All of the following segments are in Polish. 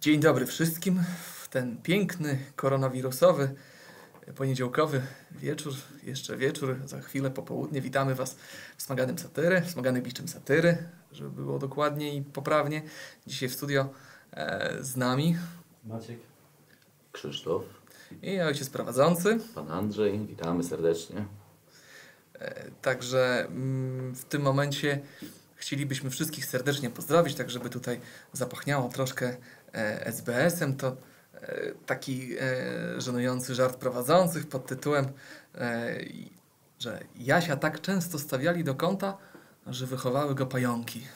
Dzień dobry wszystkim. W ten piękny, koronawirusowy, poniedziałkowy wieczór, jeszcze wieczór, za chwilę popołudnie. Witamy Was w Smaganym Satyry, w Smaganym Biczem Satyry, żeby było dokładnie i poprawnie. Dzisiaj w studio e, z nami Maciek. Krzysztof, i ojciec prowadzący. pan Andrzej, witamy serdecznie. E, Także mm, w tym momencie chcielibyśmy wszystkich serdecznie pozdrowić, tak żeby tutaj zapachniało troszkę e, SBS-em. To e, taki e, żenujący żart prowadzących pod tytułem, e, że Jasia tak często stawiali do kąta, że wychowały go pająki.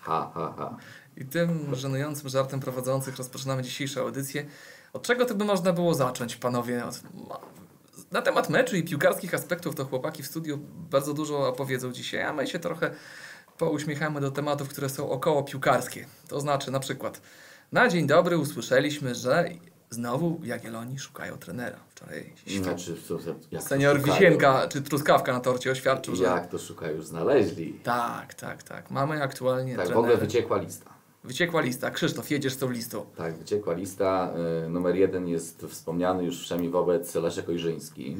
Ha, ha, ha. I tym żenującym żartem prowadzących rozpoczynamy dzisiejszą audycję. Od czego to by można było zacząć, panowie? Na temat meczu i piłkarskich aspektów to chłopaki w studiu bardzo dużo opowiedzą dzisiaj, a my się trochę pouśmiechamy do tematów, które są około piłkarskie. To znaczy na przykład na dzień dobry usłyszeliśmy, że znowu Jagielloni szukają trenera. Wczoraj Znaczy, co, jak to senior szukają? Wisienka czy Truskawka na torcie oświadczył, że Jak to szukają, już znaleźli. tak, tak, tak. Mamy aktualnie Tak, w trenera. ogóle wyciekła lista. Wyciekła lista. Krzysztof, jedziesz z tą listą. Tak, wyciekła lista. Y, Numer jeden jest wspomniany już wszemi wobec Leszek Ojrzyński.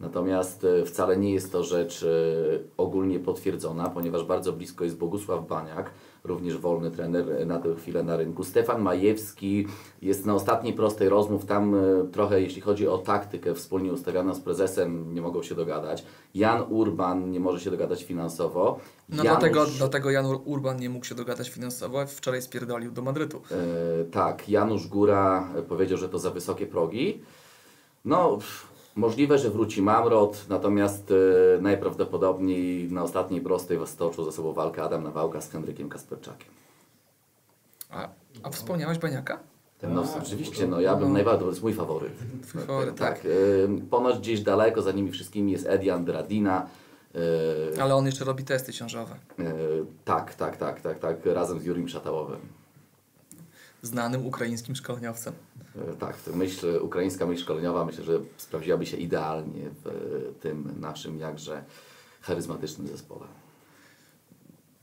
Natomiast y, wcale nie jest to rzecz y, ogólnie potwierdzona, ponieważ bardzo blisko jest Bogusław Baniak, również wolny trener na tę chwilę na rynku. Stefan Majewski jest na ostatniej prostej rozmów. Tam y, trochę, jeśli chodzi o taktykę wspólnie ustawioną z prezesem, nie mogą się dogadać. Jan Urban nie może się dogadać finansowo. No Janusz- dlatego, dlatego Jan Urban nie mógł się dogadać finansowo, wczoraj spierdolił do Madrytu. E, tak, Janusz Góra e, powiedział, że to za wysokie progi. No, pff, możliwe, że wróci Mamrot, natomiast e, najprawdopodobniej na ostatniej prostej stoczył ze sobą walkę Adam Nawałka z Henrykiem Kasperczakiem. A, a wspomniałeś Baniaka? Ten no, Tak, oczywiście, no ja bym no. najbardziej, to jest mój faworyt. Twój faworyt, tak. tak. e, ponoć gdzieś daleko za nimi wszystkimi jest Edian Dradina. E, Ale on jeszcze robi testy ciążowe. tak, tak, tak, tak, tak, razem z Jurim Szatałowym. Znanym ukraińskim szkoleniowcem. E, Tak, myśl, ukraińska myśl szkoleniowa myślę, że sprawdziłaby się idealnie w tym naszym jakże charyzmatycznym zespole.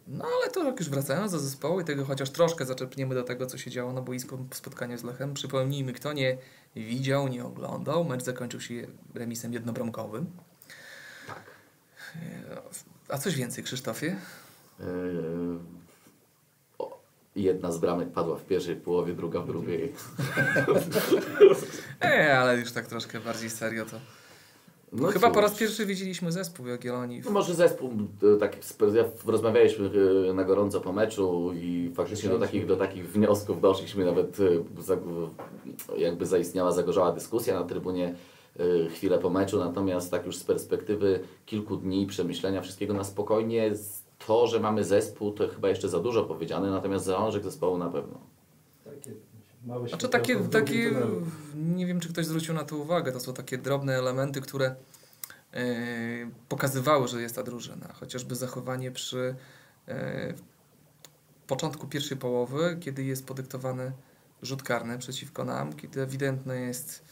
No ale to jak już wracając do zespołu i tego chociaż troszkę zaczerpniemy do tego, co się działo na boisku po spotkaniu z Lechem. Przypomnijmy, kto nie widział, nie oglądał. Mecz zakończył się remisem jednobramkowym. Tak. E, A coś więcej, Krzysztofie? E, Jedna z bramek padła w pierwszej połowie, druga w drugiej. E, ale już tak troszkę bardziej serio to. No Chyba po cóż. raz pierwszy widzieliśmy zespół Jagiellonii. No może zespół, tak, rozmawialiśmy e, na gorąco po meczu i faktycznie do takich, do takich wniosków doszliśmy, nawet e, jakby zaistniała, zagorzała dyskusja na trybunie chwilę po meczu, natomiast tak już z perspektywy kilku dni przemyślenia wszystkiego na spokojnie, z- to, że mamy zespół, to chyba jeszcze za dużo powiedziane, natomiast zalążek zespołu na pewno. Takie małe Znaczy takie, takie, nie wiem czy ktoś zwrócił na to uwagę, to są takie drobne elementy, które e, pokazywały, że jest ta drużyna. Chociażby zachowanie przy e, początku pierwszej połowy, kiedy jest podyktowany rzut karny przeciwko nam, kiedy ewidentne jest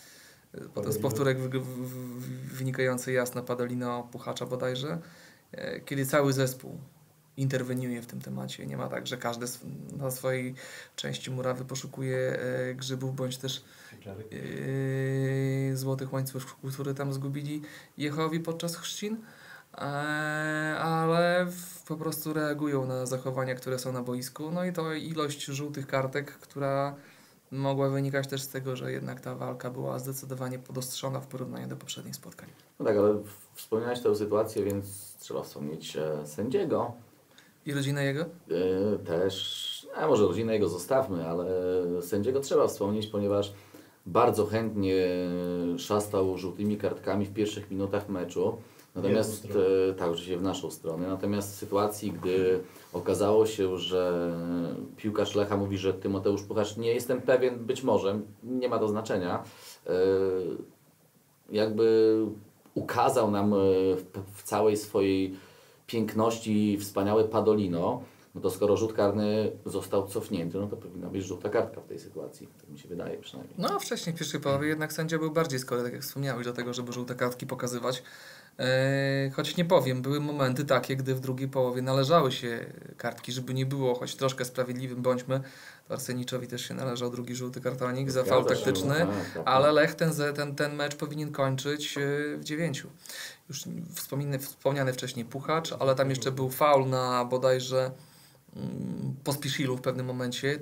e, potem z powtórek wy, wy, wy, wynikający jasno Padolino Puchacza bodajże, kiedy cały zespół interweniuje w tym temacie. Nie ma tak, że każdy sw- na swojej części murawy poszukuje e, grzybów, bądź też e, złotych łańcuchów, które tam zgubili Jehowi podczas chrzcin, e, ale w, po prostu reagują na zachowania, które są na boisku. No i to ilość żółtych kartek, która mogła wynikać też z tego, że jednak ta walka była zdecydowanie podostrzona w porównaniu do poprzednich spotkań. No tak, ale w- wspomniałeś tę sytuację, więc trzeba wspomnieć e, sędziego. I rodzinę jego? Yy, też, a może rodzinę jego zostawmy, ale sędziego trzeba wspomnieć, ponieważ bardzo chętnie szastał żółtymi kartkami w pierwszych minutach meczu. Natomiast, e, tak, oczywiście w naszą stronę. Natomiast w sytuacji, gdy okazało się, że piłkarz Lecha mówi, że Tymoteusz Puchacz, nie jestem pewien, być może, nie ma to znaczenia, e, jakby ukazał nam e, w, w całej swojej piękności wspaniałe Padolino, no to skoro rzut karny został cofnięty, no to powinna być żółta kartka w tej sytuacji. Tak mi się wydaje przynajmniej. No, wcześniej w pierwszej połowie jednak sędzia był bardziej skory, tak jak wspomniałeś, do tego, żeby żółte kartki pokazywać. E, choć nie powiem, były momenty takie, gdy w drugiej połowie należały się kartki, żeby nie było, choć troszkę sprawiedliwym bądźmy. To Arseniczowi też się należał drugi żółty kartonik za faul taktyczny, no tak, ale Lech ten, ten, ten mecz powinien kończyć e, w dziewięciu. Już wspomniany, wspomniany wcześniej Puchacz, ale tam jeszcze był faul na bodajże mm, Pospiszilu w pewnym momencie,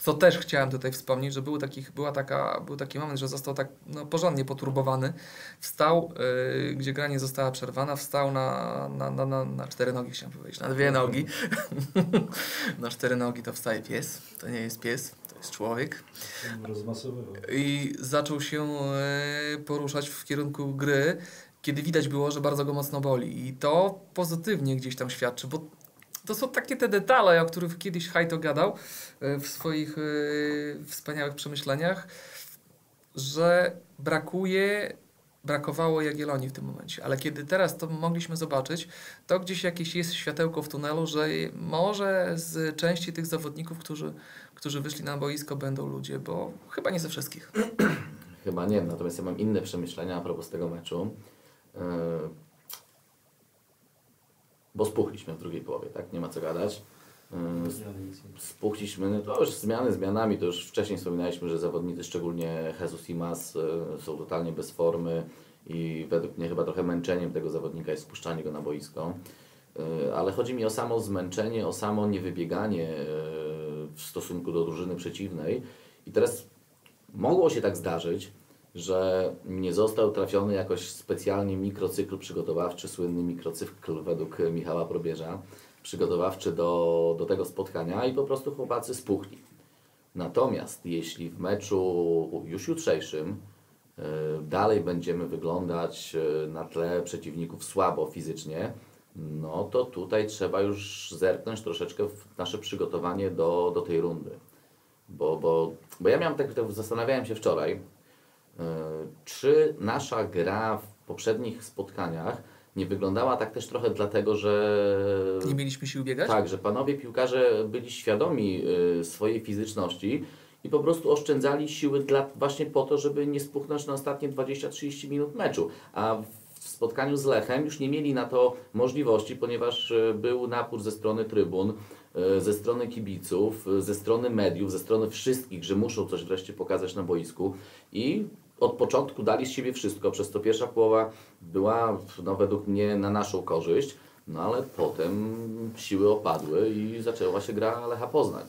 co też chciałem tutaj wspomnieć, że był, taki, była taka, był taki moment, że został tak no, porządnie poturbowany. Wstał, yy, gdzie gra nie została przerwana, wstał na, na, na, na, na cztery nogi, chciałem powiedzieć, na dwie nogi. na cztery nogi to wstaje pies, to nie jest pies, to jest człowiek. Rozmasowywał. I zaczął się e, poruszać w kierunku gry, kiedy widać było, że bardzo go mocno boli. I to pozytywnie gdzieś tam świadczy, bo to są takie te detale, o których kiedyś Hajto gadał e, w swoich e, wspaniałych przemyśleniach, że brakuje, brakowało Jagiellonii w tym momencie. Ale kiedy teraz to mogliśmy zobaczyć, to gdzieś jakieś jest światełko w tunelu, że może z części tych zawodników, którzy, którzy wyszli na boisko, będą ludzie, bo chyba nie ze wszystkich. Chyba nie, natomiast ja mam inne przemyślenia a propos tego meczu. Bo spuchliśmy w drugiej połowie, tak? Nie ma co gadać. Nie- Spuchliśmy, no to już zmiany zmianami, to już wcześniej wspominaliśmy, że zawodnicy, szczególnie Jesus i Mas, y, są totalnie bez formy i według mnie chyba trochę męczeniem tego zawodnika jest spuszczanie go na boisko. Y, Ale chodzi mi o samo zmęczenie, o samo niewybieganie y, w stosunku do drużyny przeciwnej. I teraz mogło się tak zdarzyć, że nie został trafiony jakoś specjalnie mikrocykl przygotowawczy, słynny mikrocykl według Michała Probierza, przygotowawczy do, do tego spotkania i po prostu chłopacy spuchli. Natomiast jeśli w meczu już jutrzejszym y, dalej będziemy wyglądać y, na tle przeciwników słabo fizycznie, no to tutaj trzeba już zerknąć troszeczkę w nasze przygotowanie do, do tej rundy. Bo, bo, bo ja miałem tak, tak, zastanawiałem się wczoraj, czy nasza gra w poprzednich spotkaniach nie wyglądała tak też trochę dlatego, że Nie mieliśmy sił biegać? tak, że panowie piłkarze byli świadomi y, swojej fizyczności i po prostu oszczędzali siły dla, właśnie po to, żeby nie spuchnąć na ostatnie 20-30 minut meczu. A w spotkaniu z Lechem już nie mieli na to możliwości, ponieważ y, był napór ze strony trybun, ze strony kibiców, y, ze strony mediów, ze strony wszystkich, że muszą coś wreszcie pokazać na boisku i od początku dali z siebie wszystko, przez to pierwsza połowa była no, według mnie na naszą korzyść. No ale potem siły opadły i zaczęła się gra Lecha Poznań.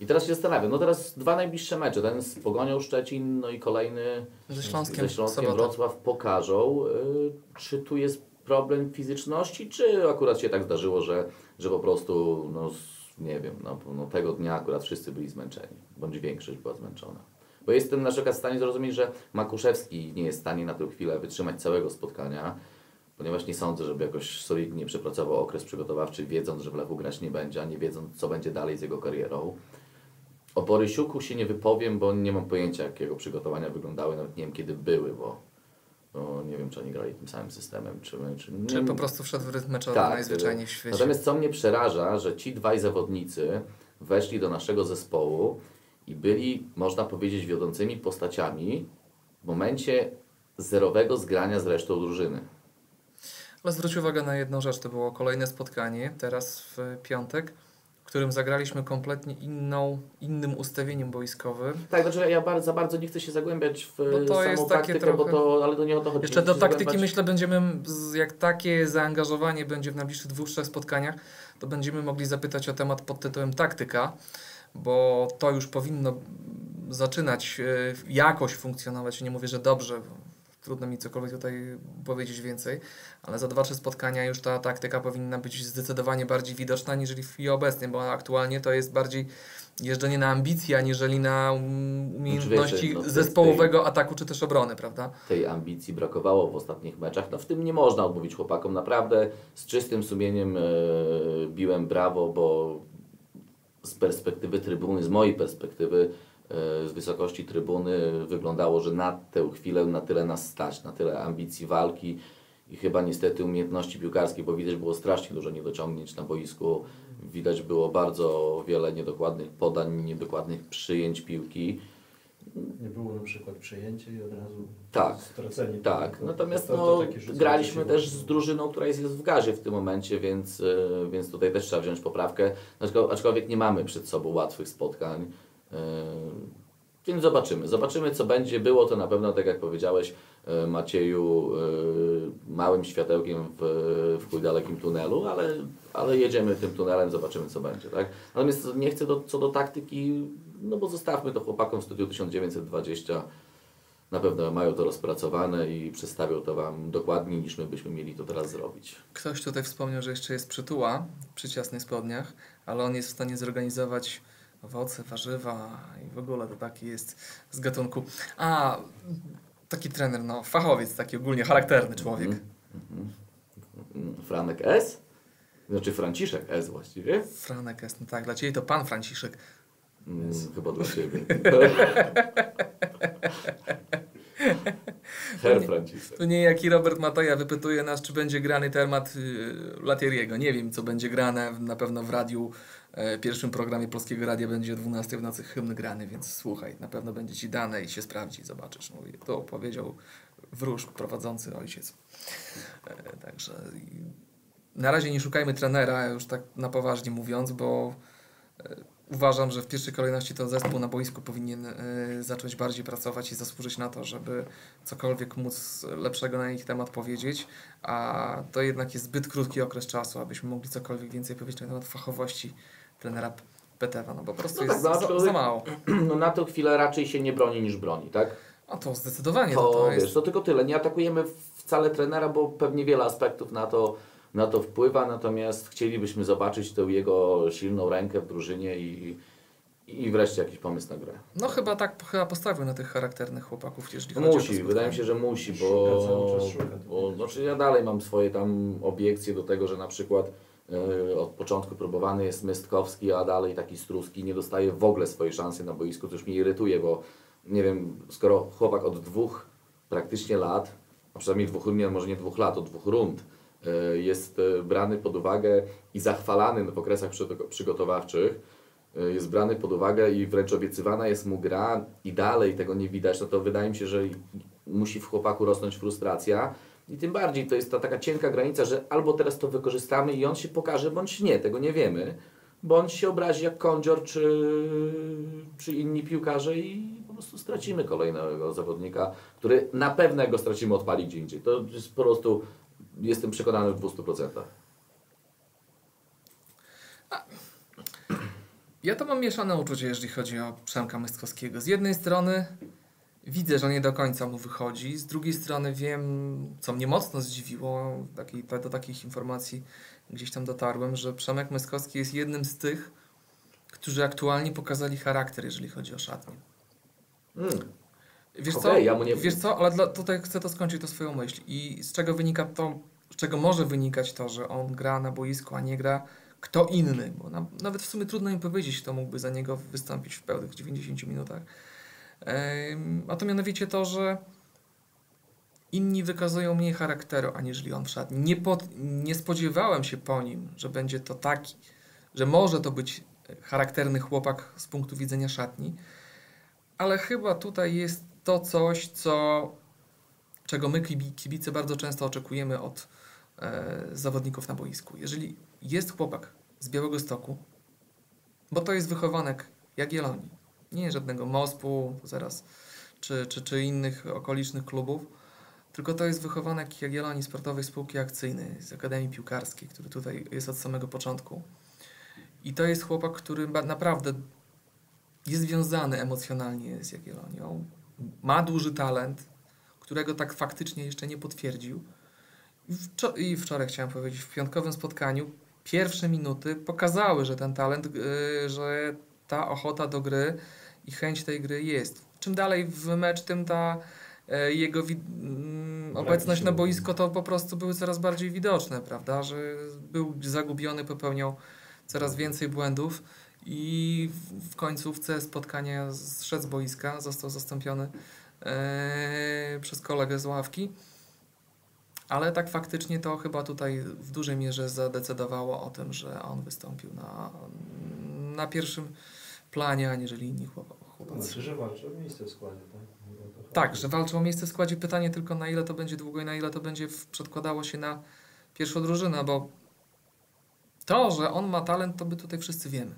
I teraz się zastanawiam, no teraz dwa najbliższe mecze, ten z Pogonią Szczecin, no i kolejny Ze Śląskiem, ze Śląskiem. Wrocław pokażą, y, czy tu jest problem fizyczności, czy akurat się tak zdarzyło, że, że po prostu, no nie wiem, no, no tego dnia akurat wszyscy byli zmęczeni, bądź większość była zmęczona. Bo jestem na przykład w stanie zrozumieć, że Makuszewski nie jest w stanie na tę chwilę wytrzymać całego spotkania, ponieważ nie sądzę, żeby jakoś solidnie przepracował okres przygotowawczy, wiedząc, że w Lechu grać nie będzie, a nie wiedząc, co będzie dalej z jego karierą. O Borysiuku się nie wypowiem, bo nie mam pojęcia, jak jego przygotowania wyglądały, nawet nie wiem, kiedy były, bo no, nie wiem, czy oni grali tym samym systemem, czy... czy nie, Czy po prostu wszedł w rytm meczowy Tak, najzwyczajniej w świecie? Natomiast co mnie przeraża, że ci dwaj zawodnicy weszli do naszego zespołu i byli, można powiedzieć, wiodącymi postaciami w momencie zerowego zgrania z resztą drużyny. Ale zwróć uwagę na jedną rzecz, to było kolejne spotkanie, teraz w piątek, którym zagraliśmy kompletnie inną, innym ustawieniem boiskowym. Tak, znaczy ja bardzo, za bardzo nie chcę się zagłębiać w Bo to samą jest takie taktykę, bo trochę- to, ale do nie o to chodzi. Jeszcze do taktyki zagłębiać- myślę będziemy, jak takie zaangażowanie będzie w najbliższych dwóch, trzech spotkaniach, to będziemy mogli zapytać o temat pod tytułem taktyka, bo to już powinno zaczynać e, jakoś funkcjonować. Nie mówię, że dobrze, bo trudno mi cokolwiek tutaj powiedzieć więcej, ale za dwa, trzy spotkania już ta taktyka powinna być zdecydowanie bardziej widoczna niż w chwili obecnej, bo aktualnie to jest bardziej jeżdżenie na ambicje, aniżeli na um, umiejętności no, tej- zespołowego ataku czy też obrony, prawda? tej ambicji brakowało w ostatnich meczach. No w tym nie można odmówić chłopakom. Naprawdę z czystym sumieniem e, biłem brawo, bo z perspektywy trybuny, z mojej perspektywy, z wysokości trybuny wyglądało, że na tę chwilę na tyle nas stać, na tyle ambicji walki i chyba niestety umiejętności piłkarskiej, bo widać było strasznie dużo niedociągnięć na boisku. Widać było bardzo wiele niedokładnych podań, niedokładnych przyjęć piłki. Nie było na przykład przejęcie i od razu Tak. stracenie. Tak, tego. natomiast To- to no, graliśmy też z drużyną, która jest, jest w gazie w tym momencie, więc, e, więc tutaj też trzeba wziąć poprawkę. Aczko- Aczkolwiek nie mamy przed sobą łatwych spotkań. E, Więc zobaczymy. Zobaczymy, co będzie. Było to na pewno, tak jak powiedziałeś, e, Macieju, e, małym światełkiem w, w dalekim tunelu, ale, ale jedziemy tym tunelem, zobaczymy, co będzie. Tak? Natomiast nie chcę do, co do taktyki, no bo zostawmy to chłopakom w studiu 1920 na pewno mają to rozpracowane i przedstawią to Wam dokładniej niż my byśmy mieli to teraz zrobić. Ktoś tutaj wspomniał, że jeszcze jest przytuła przy ciasnych spodniach, ale on jest w stanie zorganizować owoce, warzywa i w ogóle to taki jest z gatunku. A, taki trener, no, fachowiec, taki ogólnie charakterny człowiek. Mhm. Mhm. Franek S? Znaczy Franciszek S właściwie? Franek jest, no tak, dla Ciebie to Pan Franciszek. Mm, chyba dla Ciebie. Herr Franciszek. To nie jaki Robert Matoja wypytuje nas, czy będzie grany temat y, Latieriego. Nie wiem, co będzie grane. Na pewno w radiu, pierwszym programie Polskiego Radia będzie o 12 w nocy hymn grany, więc słuchaj, na pewno będzie Ci dane i się sprawdzi, zobaczysz. Mówi, to powiedział wróż prowadzący ojciec. E, Także na razie nie szukajmy trenera, już tak na poważnie mówiąc, bo e, uważam, że w pierwszej kolejności to zespół na boisku powinien e, zacząć bardziej pracować i zasłużyć na to, żeby cokolwiek móc lepszego na ich temat powiedzieć, a to jednak jest zbyt krótki okres czasu, abyśmy mogli cokolwiek więcej powiedzieć na temat fachowości trenera Petewa, no po prostu No tak, jest no za, za mało. No na tą chwilę raczej się nie broni niż broni, tak? A to zdecydowanie To, to, to wiesz, jest... to tylko tyle. Nie atakujemy wcale trenera, bo pewnie wiele aspektów na to, na to wpływa, natomiast chcielibyśmy zobaczyć tę jego silną rękę w drużynie i, i wreszcie jakiś pomysł na grę. No chyba tak chyba postawił na tych charakternych chłopaków, jeżeli chodzi Musi, wydaje mi się, że musi, bo, cały czas szuka. bo znaczy ja dalej mam swoje tam obiekcje do tego, że na przykład od początku próbowany jest Mystkowski, a dalej taki Struski nie dostaje w ogóle swojej szansy na boisku, co już mnie irytuje, bo nie wiem, skoro chłopak od dwóch praktycznie lat, a przynajmniej dwóch, nie, może nie dwóch lat, od dwóch rund e, jest e, brany pod uwagę i zachwalany w okresach przy- przygotowawczych, e, jest brany pod uwagę i wręcz obiecywana jest mu gra i dalej tego nie widać, no to wydaje mi się, że musi w chłopaku rosnąć frustracja. I tym bardziej to jest ta taka cienka granica, że albo teraz to wykorzystamy i on się pokaże, bądź nie, tego nie wiemy. Bądź się obrazi jak Kądzior czy, czy inni piłkarze i po prostu stracimy kolejnego zawodnika, który na pewno go stracimy odpali gdzie indziej. To jest po prostu, jestem przekonany w 200%. Ja to mam mieszane uczucie, jeżeli chodzi o Przemka Mystkowskiego. Z jednej strony widzę, że nie do końca mu wychodzi, z drugiej strony wiem, co mnie mocno zdziwiło, taki, do takich informacji gdzieś tam dotarłem, że Przemek Mystkowski jest jednym z tych, którzy aktualnie pokazali charakter, jeżeli chodzi o szatnię. Mm. Wiesz Okej, co? ja mu nie- Wiesz co, ale dla, tutaj chcę to skończyć to swoją myśl. I z czego wynika to, z czego może wynikać to, że on gra na boisku, a nie gra kto inny, bo na, nawet w sumie trudno mi powiedzieć, kto mógłby za niego wystąpić w pełnych 90 minutach. A to mianowicie to, że inni wykazują mniej charakteru, aniżeli on w szatni. Nie, nie spodziewałem się po nim, że będzie to taki, że może to być charakterny chłopak z punktu widzenia szatni, ale chyba tutaj jest to coś, co, czego my kibi- kibice bardzo często oczekujemy od e, zawodników na boisku. Jeżeli jest chłopak z Białego Stoku, bo to jest wychowanek Jagiellonii, nie żadnego Mospu, zaraz, czy, czy, czy innych okolicznych klubów, tylko to jest wychowanek Jagiellonii Sportowej Spółki Akcyjnej z Akademii Piłkarskiej, który tutaj jest od samego początku. I to jest chłopak, który naprawdę jest związany emocjonalnie z Jagiellonią, ma duży talent, którego tak faktycznie jeszcze nie potwierdził. I wczo- I wczoraj chciałem powiedzieć, w piątkowym spotkaniu pierwsze minuty pokazały, że ten talent, yy, że ta ochota do gry i chęć tej gry jest. Czym dalej w mecz, tym ta e, jego mm, obecność na boisko to po prostu były coraz bardziej widoczne, prawda? Że był zagubiony, popełniał coraz więcej błędów i w- końcówce spotkania zszedł z boiska, został zastąpiony e, przez kolegę z ławki. Ale tak faktycznie to chyba tutaj w dużej mierze zadecydowało o tym, że on wystąpił na, na pierwszym planie, aniżeli inni chłop- chłopacy. Znaczy, że walczy o miejsce w składzie, tak? Tak, że walczą o miejsce w składzie. Pytanie tylko na ile to będzie długo i na ile to będzie przedkładało się na pierwszą drużynę, bo to, że on ma talent, to my tutaj wszyscy wiemy,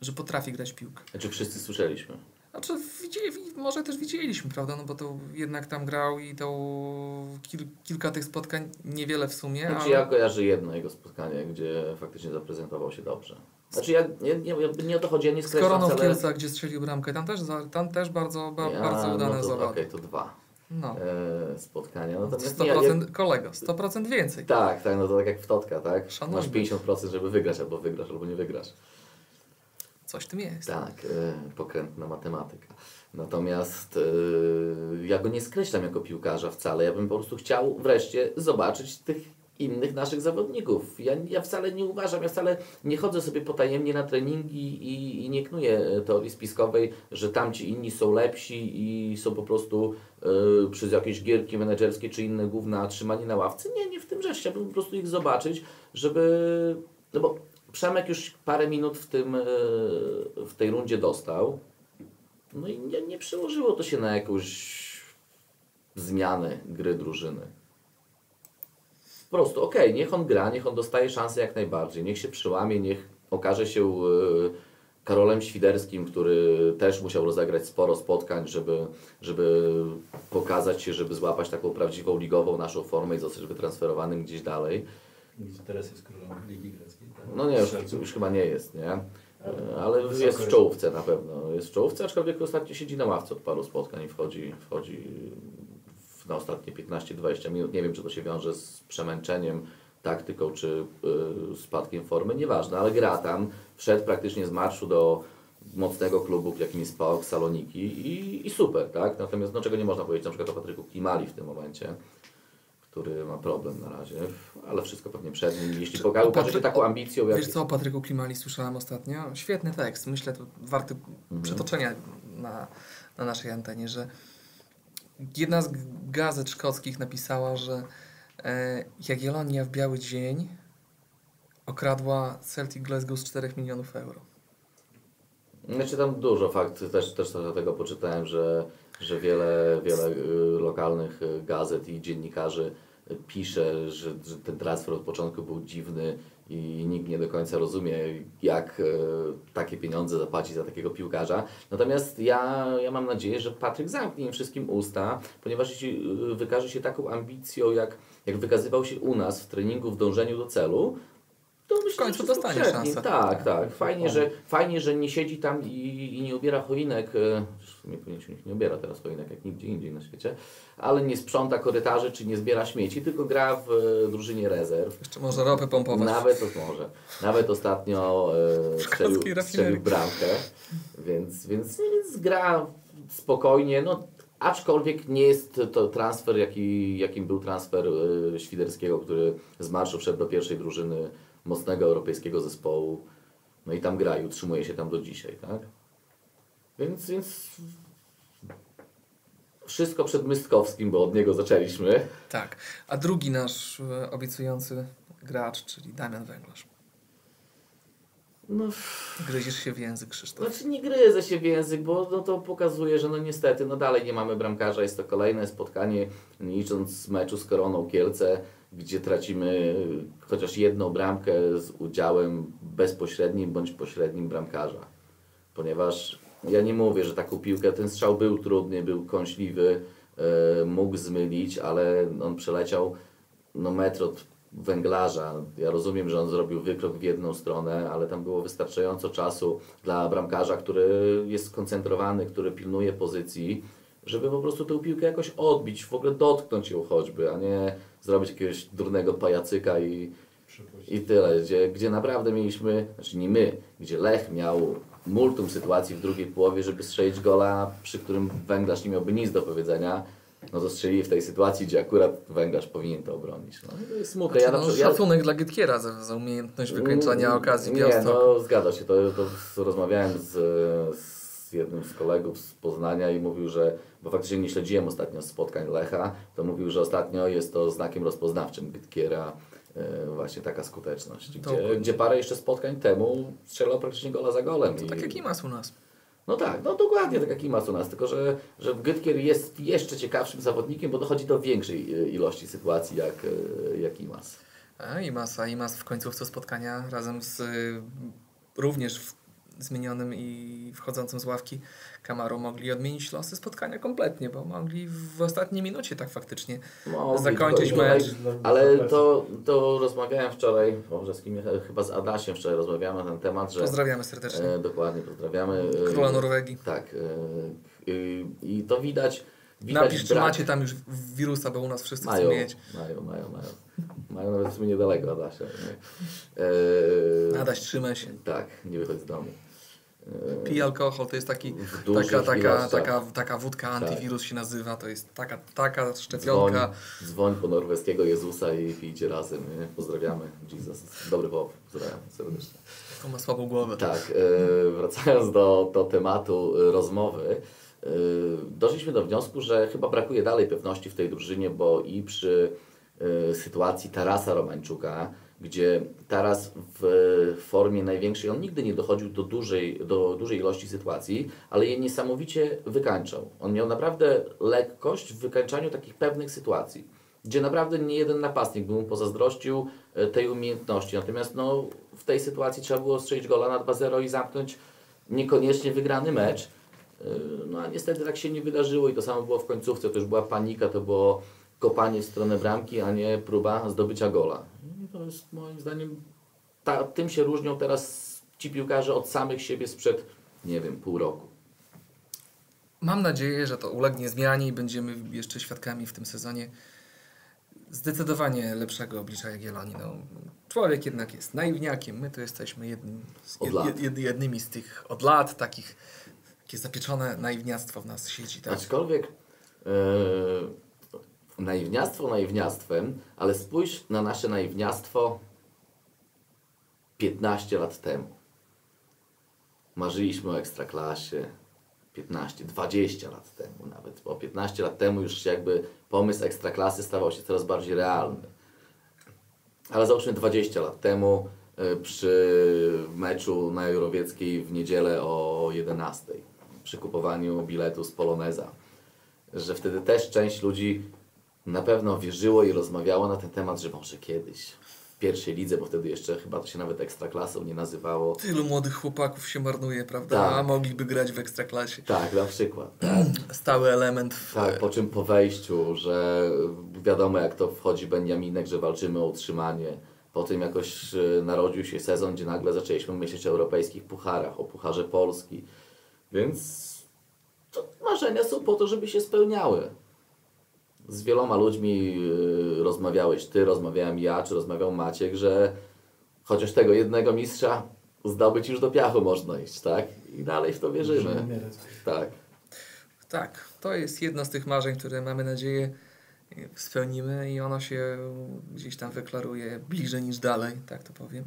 że potrafi grać piłkę. Znaczy wszyscy słyszeliśmy. Znaczy, widzieli, może też widzieliśmy, prawda? No bo to jednak tam grał i to kil, kilka tych spotkań, niewiele w sumie, Znaczy ale ja kojarzę jedno jego spotkanie, gdzie faktycznie zaprezentował się dobrze. Znaczy ja, nie, nie, nie o to chodzi, ja nie skreślam Koroną w wcale... Kielcach, gdzie strzelił bramkę, tam też, tam też bardzo, ba, Ja, bardzo udane no to, zawody. Okej, to dwa No, e, spotkania. Natomiast 100% nie, ja, kolego, 100% więcej. Tak, tak, no to tak jak w Totka, tak? Szanowny. Masz 50% żeby wygrać, albo wygrasz, albo nie wygrasz. Coś w tym jest. Tak, e, pokrętna matematyka. Natomiast e, ja go nie skreślam jako piłkarza wcale. Ja bym po prostu chciał wreszcie zobaczyć tych innych naszych zawodników. Ja, ja wcale nie uważam, ja wcale nie chodzę sobie potajemnie na treningi i, i nie knuję e, teorii spiskowej, że tamci inni są lepsi i są po prostu e, przez jakieś gierki menedżerskie czy inne główne trzymani na ławce. Nie, nie w tym rzecz. Chciałbym po prostu ich zobaczyć, żeby... No bo Przemek już parę minut w, tym, e, w tej rundzie dostał. No i nie, nie przełożyło to się na jakąś zmianę gry drużyny. Po prostu, okej, niech on gra, niech on dostaje szansę jak najbardziej, niech się przyłamie, niech okaże się e, Karolem Świderskim, który też musiał rozegrać sporo spotkań, żeby, żeby pokazać się, żeby złapać taką prawdziwą ligową naszą formę i zostać wytransferowanym gdzieś dalej. Teraz jest królem Ligi Greckiej. Tak? No nie, już, już chyba nie jest, nie? Ale Ale jest w czołówce na pewno. Jest w czołówce, aczkolwiek ostatnio siedzi na ławce od paru spotkań i wchodzi, wchodzi na ostatnie 15-20 minut. Nie wiem, czy to się wiąże z przemęczeniem, taktyką, czy y, spadkiem formy, nieważne, ale gra tam. Wszedł praktycznie z marszu do mocnego klubu, jakim jest PAOK Saloniki i, i super, tak? Natomiast no, czego nie można powiedzieć na przykład o Patryku Klimali w tym momencie, który ma problem na razie, ale wszystko pewnie przed nim. Jeśli pokaże się taką ambicją, jak Wiesz co o Patryku Klimali słyszałem ostatnio? Świetny tekst, myślę, to warty Mhm. przytoczenia na, na naszej antenie, że jedna z gazet szkockich napisała, że e, Jagiellonia w biały dzień okradła Celtic Glasgow z 4 milionów euro. Znaczy tam dużo fakt, też, też tego poczytałem, że, że wiele, wiele y, lokalnych y, gazet i dziennikarzy pisze, że, że ten transfer od początku był dziwny i nikt nie do końca rozumie, jak y, takie pieniądze zapłacić za takiego piłkarza. Natomiast ja, ja mam nadzieję, że Patryk zamknie im wszystkim usta, ponieważ jeśli y, wykaże się taką ambicją, jak, jak wykazywał się u nas w treningu w dążeniu do celu, to myślę, końcu że wszystko dostanie szansę. Tak, tak. Fajnie, że, fajnie, że nie siedzi tam i, i nie ubiera choinek. Sumie pewnie się nikt nie ubiera teraz choinek jak nigdzie indziej na świecie, ale nie sprząta korytarzy czy nie zbiera śmieci, tylko gra w e, drużynie rezerw. Jeszcze może ropę pompować. Nawet to może. Nawet ostatnio e, strzelił, bramkę, więc, więc, więc gra spokojnie. No, aczkolwiek nie jest to transfer, jaki, jakim był transfer e, Świderskiego, który z marszu wszedł do pierwszej drużyny mocnego europejskiego zespołu. No i tam gra i utrzymuje się tam do dzisiaj, tak? Więc, więc wszystko przed Mystkowskim, bo od niego zaczęliśmy. Tak. A drugi nasz e, obiecujący gracz, czyli Damian Węglarz. No, Gryzisz się w język, Krzysztof. Znaczy nie gryzę się w język, bo no to pokazuje, że no niestety, no dalej nie mamy bramkarza. Jest to kolejne spotkanie, nie licząc meczu z Koroną Kielce, gdzie tracimy chociaż jedną bramkę z udziałem bezpośrednim bądź pośrednim bramkarza. Ponieważ ja nie mówię, że taką piłkę, ten strzał był trudny, był kąśliwy, e, mógł zmylić, ale on przeleciał no, metr od węglarza. Ja rozumiem, że on zrobił wykrok w jedną stronę, ale tam było wystarczająco czasu dla bramkarza, który jest skoncentrowany, który pilnuje pozycji, żeby po prostu tę piłkę jakoś odbić, w ogóle dotknąć ją choćby, a nie zrobić jakiegoś durnego pajacyka i, i tyle, gdzie, gdzie naprawdę mieliśmy, znaczy nie my, gdzie Lech miał multum sytuacji w drugiej połowie, żeby strzelić gola, przy którym węglarz nie miałby nic do powiedzenia, no to strzelili w tej sytuacji, gdzie akurat węglarz powinien to obronić. No, to jest smutne. Znaczy, Ja, no, na przykład- ja, szacunek dla Gytkiera za, za umiejętność wykończenia Mm, okazji w Nie, Białymstoku. no zgadza się. To, to rozmawiałem z, z jednym z kolegów z Poznania i mówił, że, bo faktycznie nie śledziłem ostatnio spotkań Lecha, to mówił, że ostatnio jest to znakiem rozpoznawczym Gytkiera właśnie taka skuteczność. Gdzie, gdzie parę jeszcze spotkań temu strzelał praktycznie gola za golem. To I- tak jak Imas u nas. No tak, no dokładnie tak jak Imas u nas, tylko że, że Gytkier jest jeszcze ciekawszym zawodnikiem, bo dochodzi do większej e, ilości sytuacji jak, e, jak Imas. A Imas, a Imas w końcówce spotkania razem z również w, zmienionym i wchodzącym z ławki Kamaru mogli odmienić losy spotkania kompletnie, bo mogli w ostatniej minucie tak faktycznie Mogli, zakończyć tylko- mecz. Ale to, to rozmawiałem wczoraj, może z kim, chyba z Adasiem wczoraj rozmawiałem na ten temat, że... Pozdrawiamy serdecznie. E, dokładnie, pozdrawiamy. e, Króla Norwegii. Tak. E, i- I to widać. widać Napisz, czy macie tam już wirusa, bo u nas wszyscy Mają, chcą mieć. mają, mają, mają. Mają nawet w sumie niedaleko Adasia. Nie? E, Adaś, trzymaj się. Tak, nie wychodź z domu. Pij alkohol, to jest taki, taka, taka, ilościach. taka, taka wódka Tak. antywirus się nazywa, to jest taka, taka szczepionka. Dzwoń, dzwoń po norweskiego Jezusa i pijcie razem. Pozdrawiamy. Jesus. Dobry Bob. Pozdrawiam serdecznie. To ma słabą głowę. Tak, e, wracając do, do tematu e, rozmowy, e, doszliśmy do wniosku, że chyba brakuje dalej pewności w tej drużynie, bo i przy e, sytuacji Tarasa Romańczuka, gdzie Taras w formie największej, on nigdy nie dochodził do dużej, do dużej ilości sytuacji, ale je niesamowicie wykańczał. On miał naprawdę lekkość w wykańczaniu takich pewnych sytuacji, gdzie naprawdę nie jeden napastnik by mu pozazdrościł e, tej umiejętności. Natomiast no, w tej sytuacji trzeba było strzelić gola na 2-0 i zamknąć niekoniecznie wygrany mecz. E, No a niestety tak się nie wydarzyło i to samo było w końcówce. To już była panika, to było kopanie w stronę bramki, a nie próba zdobycia gola. I to jest moim zdaniem, ta, tym się różnią teraz ci piłkarze od samych siebie sprzed, nie wiem, pół roku. Mam nadzieję, że to ulegnie zmianie i będziemy jeszcze świadkami w tym sezonie zdecydowanie lepszego oblicza Jagiellonii. No, człowiek jednak jest naiwniakiem, my to jesteśmy jednym z, jed, jed, jednymi z tych od lat takich, takie zapieczone naiwniactwo w nas siedzi. Tak? Aczkolwiek e, naiwniactwo naiwniactwem, ale spójrz na nasze naiwniactwo 15 lat temu. Marzyliśmy o ekstraklasie 15, 20 lat temu nawet, bo 15 lat temu już jakby pomysł ekstraklasy stawał się coraz bardziej realny. Ale załóżmy 20 lat temu y, przy meczu na Jurowieckiej w niedzielę o 11 przy kupowaniu biletu z Poloneza, że wtedy też część ludzi na pewno wierzyło i rozmawiało na ten temat, że może kiedyś w pierwszej lidze, bo wtedy jeszcze chyba to się nawet ekstraklasą nie nazywało. Tylu młodych chłopaków się marnuje, prawda? Tak. A mogliby grać w ekstraklasie. Tak, na przykład. Tak. Stały element w, Tak, po czym po wejściu, że wiadomo jak to wchodzi Beniaminek, że walczymy o utrzymanie. Po tym jakoś e, narodził się sezon, gdzie nagle zaczęliśmy myśleć o europejskich pucharach, o pucharze Polski. Więc to marzenia są po to, żeby się spełniały. Z wieloma ludźmi e, rozmawiałeś ty, rozmawiałem ja, czy rozmawiał Maciek, że chociaż tego jednego mistrza zdobyć już do piachu można iść, tak? I dalej w to wierzymy. Tak. Tak, to jest jedno z tych marzeń, które mamy nadzieję spełnimy i ono się gdzieś tam wyklaruje bliżej niż dalej, tak to powiem.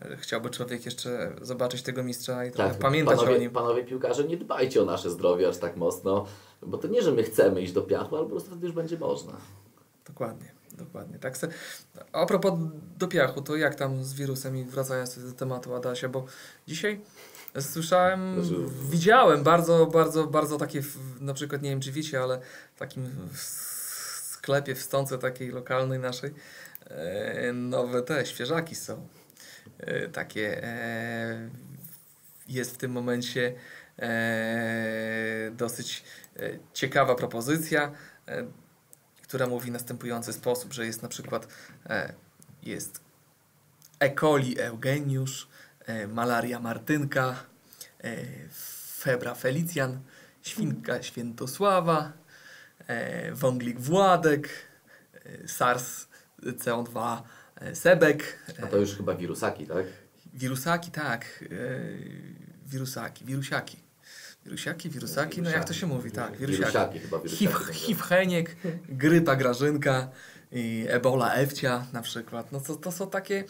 E, Chciałby człowiek jeszcze zobaczyć tego mistrza i trochę pamiętać Tak, panowie, o nim. Panowie piłkarze, nie dbajcie o nasze zdrowie aż tak mocno, bo to nie, że my chcemy iść do piachu, ale po prostu wtedy już będzie można. Dokładnie, dokładnie. Tak se... A propos do piachu, to jak tam z wirusem i wracając do tematu Adasia, bo dzisiaj słyszałem, Znaczy- widziałem bardzo, bardzo, bardzo takie, na przykład nie wiem czy wiecie, ale w takim sklepie w stące takiej lokalnej naszej e, nowe te świeżaki są. E, takie e, jest w tym momencie dosyć ciekawa propozycja, e, która mówi w następujący sposób, że jest na przykład e, jest E. coli Eugeniusz, e, malaria Martynka, e, febra Felicjan, świnka Świętosława, e, wąglik Władek, e, SARS CO2 e, Sebek, A to już chyba wirusaki, tak? wirusaki, tak, e, wirusaki, wirusiaki. Wirusiaki, wirusaki, no jak to się mówi, tak, wirusiaki. Wirusiaki chyba, wirusiaki. HIV, Heniek, grypa Grażynka, i Ebola Ewcia na przykład. No to, to są takie,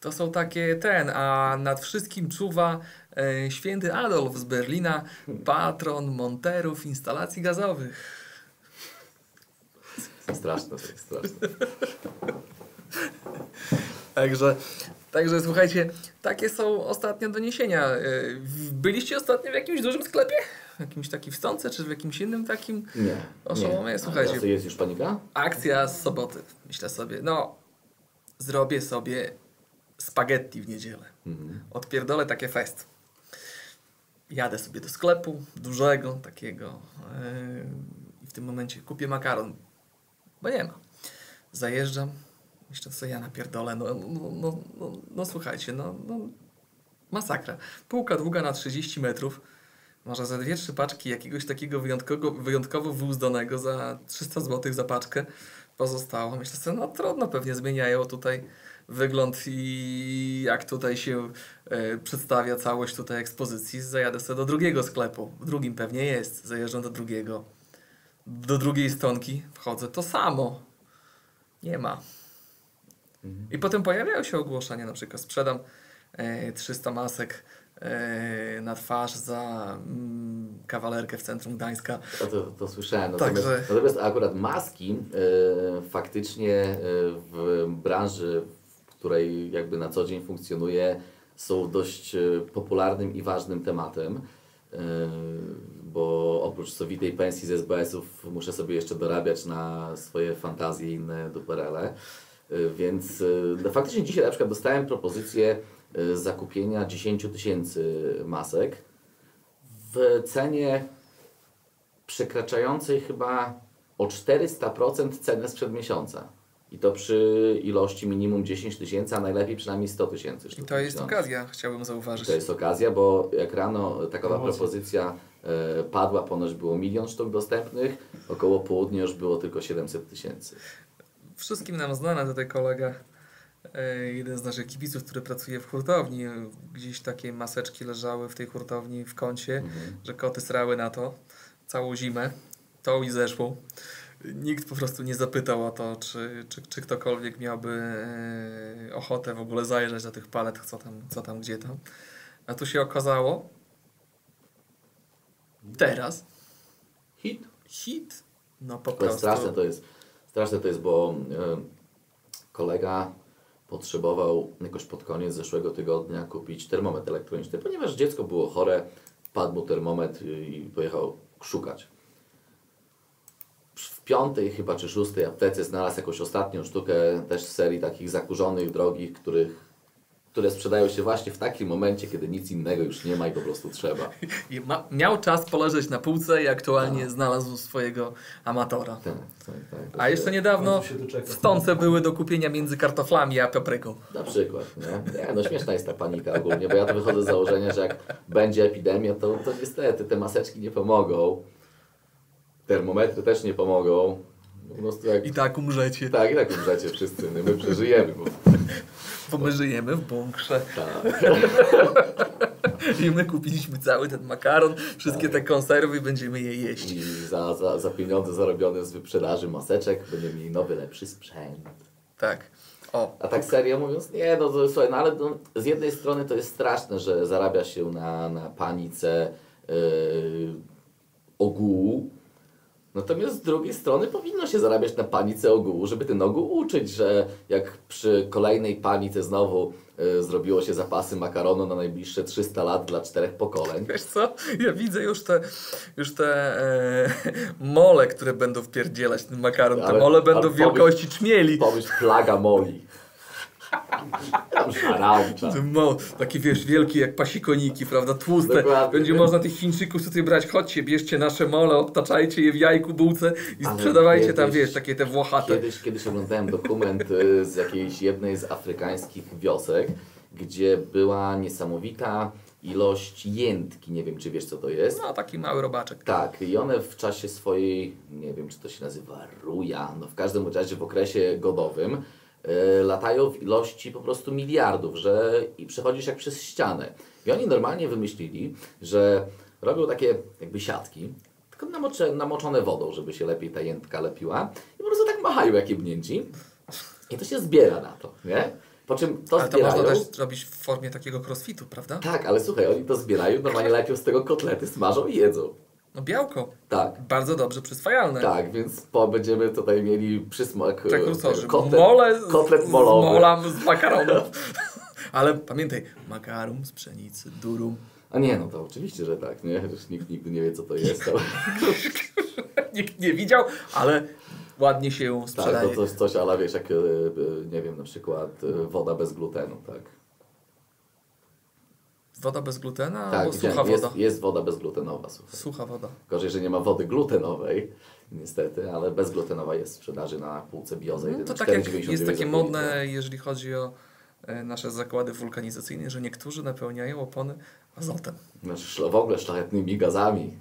to są takie ten, a nad wszystkim czuwa e, święty Adolf z Berlina, patron monterów instalacji gazowych. Straszne to jest, straszne. Także Także słuchajcie, takie są ostatnio doniesienia. E, Byliście ostatnio w jakimś dużym sklepie? W jakimś takim w Stonce, czy w jakimś innym takim? Nie. Oszołomie, nie. słuchajcie. A to jest już panika? Akcja z soboty. Myślę sobie, no, zrobię sobie spaghetti w niedzielę. Mhm. Odpierdolę takie fest. Jadę sobie do sklepu, dużego, takiego. yy, I w tym momencie kupię makaron, bo nie ma. Zajeżdżam. Myślę, co ja napierdolę. No, no, no, no, no słuchajcie, no, no masakra. Półka długa na 30 metrów. Może za dwie, trzy paczki jakiegoś takiego wyjątkowo, wyjątkowo wyuzdonego za 300 zł za paczkę pozostało. Myślę sobie, no trudno, pewnie zmieniają tutaj wygląd i jak tutaj się e, przedstawia całość tutaj ekspozycji. Zajadę sobie do drugiego sklepu. W drugim pewnie jest. Zajeżdżam do drugiego. Do drugiej stonki wchodzę. To samo. Nie ma. Mhm. I potem pojawiają się ogłoszenia, na przykład sprzedam e, 300 masek e, na twarz za mm, kawalerkę w centrum Gdańska. To, to, to słyszałem. Natomiast, Także- natomiast akurat maski e, faktycznie e, w branży, w której jakby na co dzień funkcjonuje, są dość e, popularnym i ważnym tematem. E, bo oprócz sowitej pensji z SBS-ów muszę sobie jeszcze dorabiać na swoje fantazje i inne duperele. E, Więc e, faktycznie dzisiaj na przykład dostałem propozycję e, zakupienia 10 tysięcy masek w cenie przekraczającej chyba o 400% cenę sprzed miesiąca. I to przy ilości minimum 10 tysięcy, a najlepiej przynajmniej 100 tysięcy. I sztuk to jest okazja, chciałbym zauważyć. To jest okazja, bo jak rano takowa propozycja e, padła, ponoć było milion sztuk dostępnych, około południa już było tylko 700 tysięcy. Wszystkim nam znany tutaj kolega, e, jeden z naszych kibiców, który pracuje w hurtowni. Gdzieś takie maseczki leżały w tej hurtowni w kącie, Mhm. że koty srały na to całą zimę, tą i zeszłą. Nikt po prostu nie zapytał o to, czy, czy, czy ktokolwiek miałby e, ochotę w ogóle zajrzeć do tych palet, co tam, co tam, gdzie tam. A tu się okazało, teraz Hit. hit, no po jest prostu. to jest, straszne to jest, bo e, kolega potrzebował jakoś pod koniec zeszłego tygodnia kupić termometr elektroniczny, ponieważ dziecko było chore, padł mu termometr i pojechał szukać. W piątej chyba czy szóstej aptece znalazł jakąś ostatnią sztukę też serii takich zakurzonych, drogich, których, które sprzedają się właśnie w takim momencie, kiedy nic innego już nie ma i po prostu trzeba. I ma, miał czas poleżeć na półce i aktualnie Tak. znalazł swojego amatora. Tak, tak, tak. A jeszcze niedawno końcu się doczekał. stące były do kupienia między kartoflami a papryką. Na przykład, nie? Nie, no śmieszna jest ta panika ogólnie, bo ja to wychodzę z założenia, że jak będzie epidemia, to, to niestety te maseczki nie pomogą. Termometry też nie pomogą. Jak... I tak umrzecie, Tak, i tak umrzecie wszyscy, no, my przeżyjemy, bo bo my żyjemy w bunkrze. tak. I my kupiliśmy cały ten makaron, wszystkie te konserwy i będziemy je jeść. I za, za, za pieniądze zarobione z wyprzedaży maseczek będziemy mieli nowy, lepszy sprzęt. Tak. O, A tak serio mówiąc, nie, no to, słuchaj, no ale no, z jednej strony to jest straszne, że zarabia się na, na panice yy, ogółu, natomiast z drugiej strony powinno się zarabiać na panice ogółu, żeby ten ogół uczyć, że jak przy kolejnej panice znowu yy, zrobiło się zapasy makaronu na najbliższe 300 lat dla czterech pokoleń, wiesz co? Ja widzę już te, już te e, mole, które będą wpierdzielać ten makaron. Te Ale- mole będą wielkości czmieli. pomyśl plaga moli. Tam szarańcza. Ten Mo, taki wiesz, wielki jak pasikoniki, prawda, tłuste. Dokładnie. Będzie można tych Chińczyków tutaj brać, chodźcie, bierzcie nasze mole, obtaczajcie je w jajku, bułce i Ale sprzedawajcie tam, kiedyś- wiesz, takie te włochate. Kiedyś, kiedyś oglądałem dokument y, z jakiejś jednej z afrykańskich wiosek, gdzie była niesamowita ilość jętki. Nie wiem, czy wiesz, co to jest. No, taki mały robaczek. Tak, i one w czasie swojej, nie wiem, czy to się nazywa ruja, no w każdym razie w okresie godowym latają w ilości po prostu miliardów, że i przechodzisz jak przez ścianę. I oni normalnie wymyślili, że robią takie jakby siatki, tylko namocze, namoczone wodą, żeby się lepiej ta jętka lepiła i po prostu tak machają jak jebnięci i to się zbiera na to, nie? Po czym to Ale to zbierają... można też zrobić w formie takiego crossfitu, prawda? Tak, ale słuchaj, oni to zbierają, normalnie lepią z tego kotlety, smażą i jedzą. No białko. Tak. Bardzo dobrze przyswajalne. Tak, więc po będziemy tutaj mieli przysmak Prekursorzy. kotlet, Mole z, kotlet z molowy. molam z makaronu. Ale pamiętaj, makarum z pszenicy, durum. A nie, no to oczywiście, że tak, nie? Już nikt nigdy nie wie, co to jest, ale Nikt nie widział, ale ładnie się tak, sprzedaje. to coś, coś, ale wiesz, jak, e, e, nie wiem, na przykład woda bez glutenu, tak? Woda bez glutena Tak, albo sucha jest, woda? jest woda bezglutenowa, słuchaj. Sucha woda. Gorzej, że nie ma wody glutenowej, niestety, ale bezglutenowa jest w sprzedaży na półce Bioza. No, to tak jak jest takie modne, jeżeli chodzi o e, nasze zakłady wulkanizacyjne, że niektórzy napełniają opony azotem. Znaczy, w ogóle szlachetnymi gazami.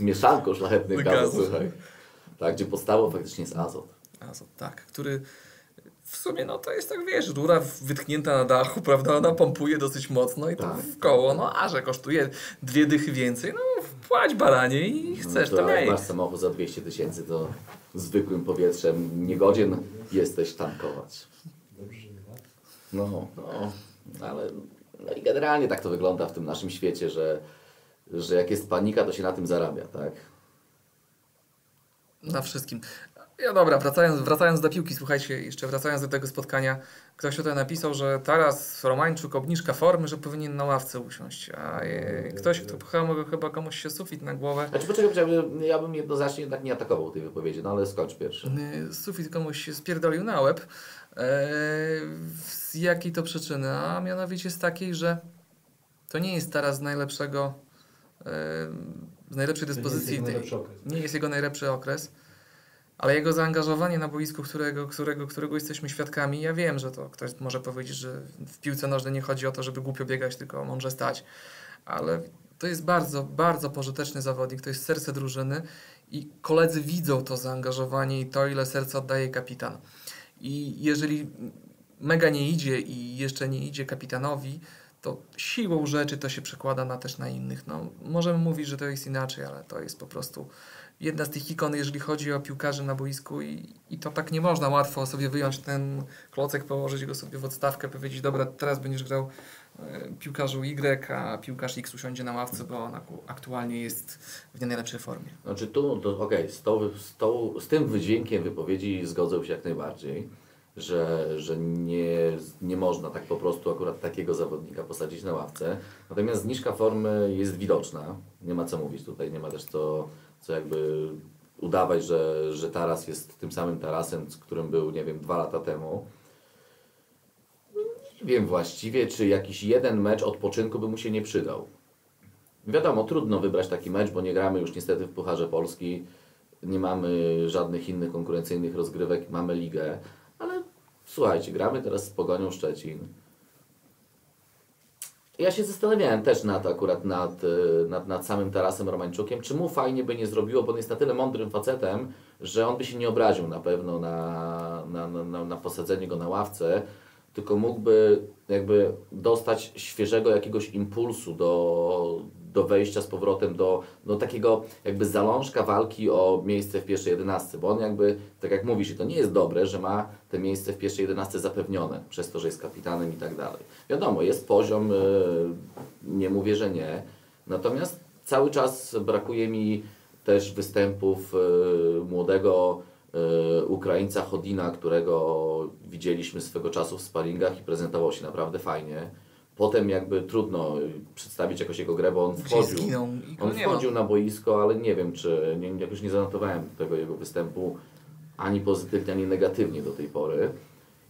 Mieszanką szlachetnych gazów, Gazów. Tak, gdzie podstawą faktycznie jest azot. Azot, tak, który w sumie no to jest tak, wiesz, rura wytknięta na dachu, prawda, ona pompuje dosyć mocno i to Tak. w koło, no a że kosztuje dwie dychy więcej, no płać baranie i chcesz, no to, to miej. masz samochód za 200 tysięcy, to zwykłym powietrzem niegodzien jesteś tankować. No, no, ale no i generalnie tak to wygląda w tym naszym świecie, że, że jak jest panika, to się na tym zarabia, tak? Na wszystkim. Ja dobra, wracając, wracając do piłki, słuchajcie, jeszcze wracając do tego spotkania, ktoś tutaj napisał, że teraz Romańczuk obniżka formy, że powinien na ławce usiąść, a e, ktoś, kto pchał chyba komuś się sufit na głowę, Znaczy, poczekaj, poczekaj, ja bym jednoznacznie jednak nie atakował tej wypowiedzi, no ale skończ pierwszy. y, sufit komuś się spierdolił na łeb. E, z jakiej to przyczyny? A mianowicie z takiej, że to nie jest teraz najlepszego, e, z najlepszej To nie jest dyspozycji, jego tej- najlepszy okres. nie jest jego najlepszy okres, ale jego zaangażowanie na boisku, którego, którego, którego jesteśmy świadkami, ja wiem, że to ktoś może powiedzieć, że w piłce nożnej nie chodzi o to, żeby głupio biegać, tylko mądrze stać, ale to jest bardzo, bardzo pożyteczny zawodnik, to jest serce drużyny i koledzy widzą to zaangażowanie i to, ile serca oddaje kapitan. I jeżeli mega nie idzie i jeszcze nie idzie kapitanowi, to siłą rzeczy to się przekłada na też na innych. No, możemy mówić, że to jest inaczej, ale to jest po prostu jedna z tych ikon, jeżeli chodzi o piłkarzy na boisku i, i to tak nie można łatwo sobie wyjąć ten klocek, położyć go sobie w odstawkę, powiedzieć, dobra, teraz będziesz grał e, piłkarzu Y, a piłkarz X usiądzie na ławce, bo on aktualnie jest w nie najlepszej formie. Znaczy tu, to okej, z, tą- z, tą- z tym wydźwiękiem wypowiedzi zgodzę się jak najbardziej, że, że nie, nie można tak po prostu akurat takiego zawodnika posadzić na ławce. Natomiast zniżka formy jest widoczna, nie ma co mówić tutaj, nie ma też co, co jakby udawać, że, że Taras jest tym samym Tarasem, z którym był, nie wiem, dwa lata temu. Nie wiem właściwie, czy jakiś jeden mecz odpoczynku by mu się nie przydał. Wiadomo, trudno wybrać taki mecz, bo nie gramy już niestety w Pucharze Polski, nie mamy żadnych innych konkurencyjnych rozgrywek, mamy ligę, ale słuchajcie, gramy teraz z Pogonią Szczecin. Ja się zastanawiałem też nad akurat nad, y, nad, nad samym Tarasem Romańczukiem, czy mu fajnie by nie zrobiło, bo on jest na tyle mądrym facetem, że on by się nie obraził na pewno na, na, na, na, posadzenie go na ławce, tylko mógłby jakby dostać świeżego jakiegoś impulsu do, do wejścia z powrotem do, do takiego jakby zalążka walki o miejsce w pierwszej jedenastce, bo on jakby, tak jak mówisz, i to nie jest dobre, że ma te miejsce w pierwszej jedenastce zapewnione, przez to, że jest kapitanem i tak dalej. Wiadomo, jest poziom, y, nie mówię, że nie, natomiast cały czas brakuje mi też występów y, młodego y, Ukraińca Chodina, którego widzieliśmy swego czasu w sparingach i prezentował się naprawdę fajnie. Potem jakby trudno y, przedstawić jakoś jego grę, bo on wchodził, on wchodził na boisko, ale nie wiem, czy nie, jakoś nie zanotowałem tego jego występu ani pozytywnie, ani negatywnie do tej pory.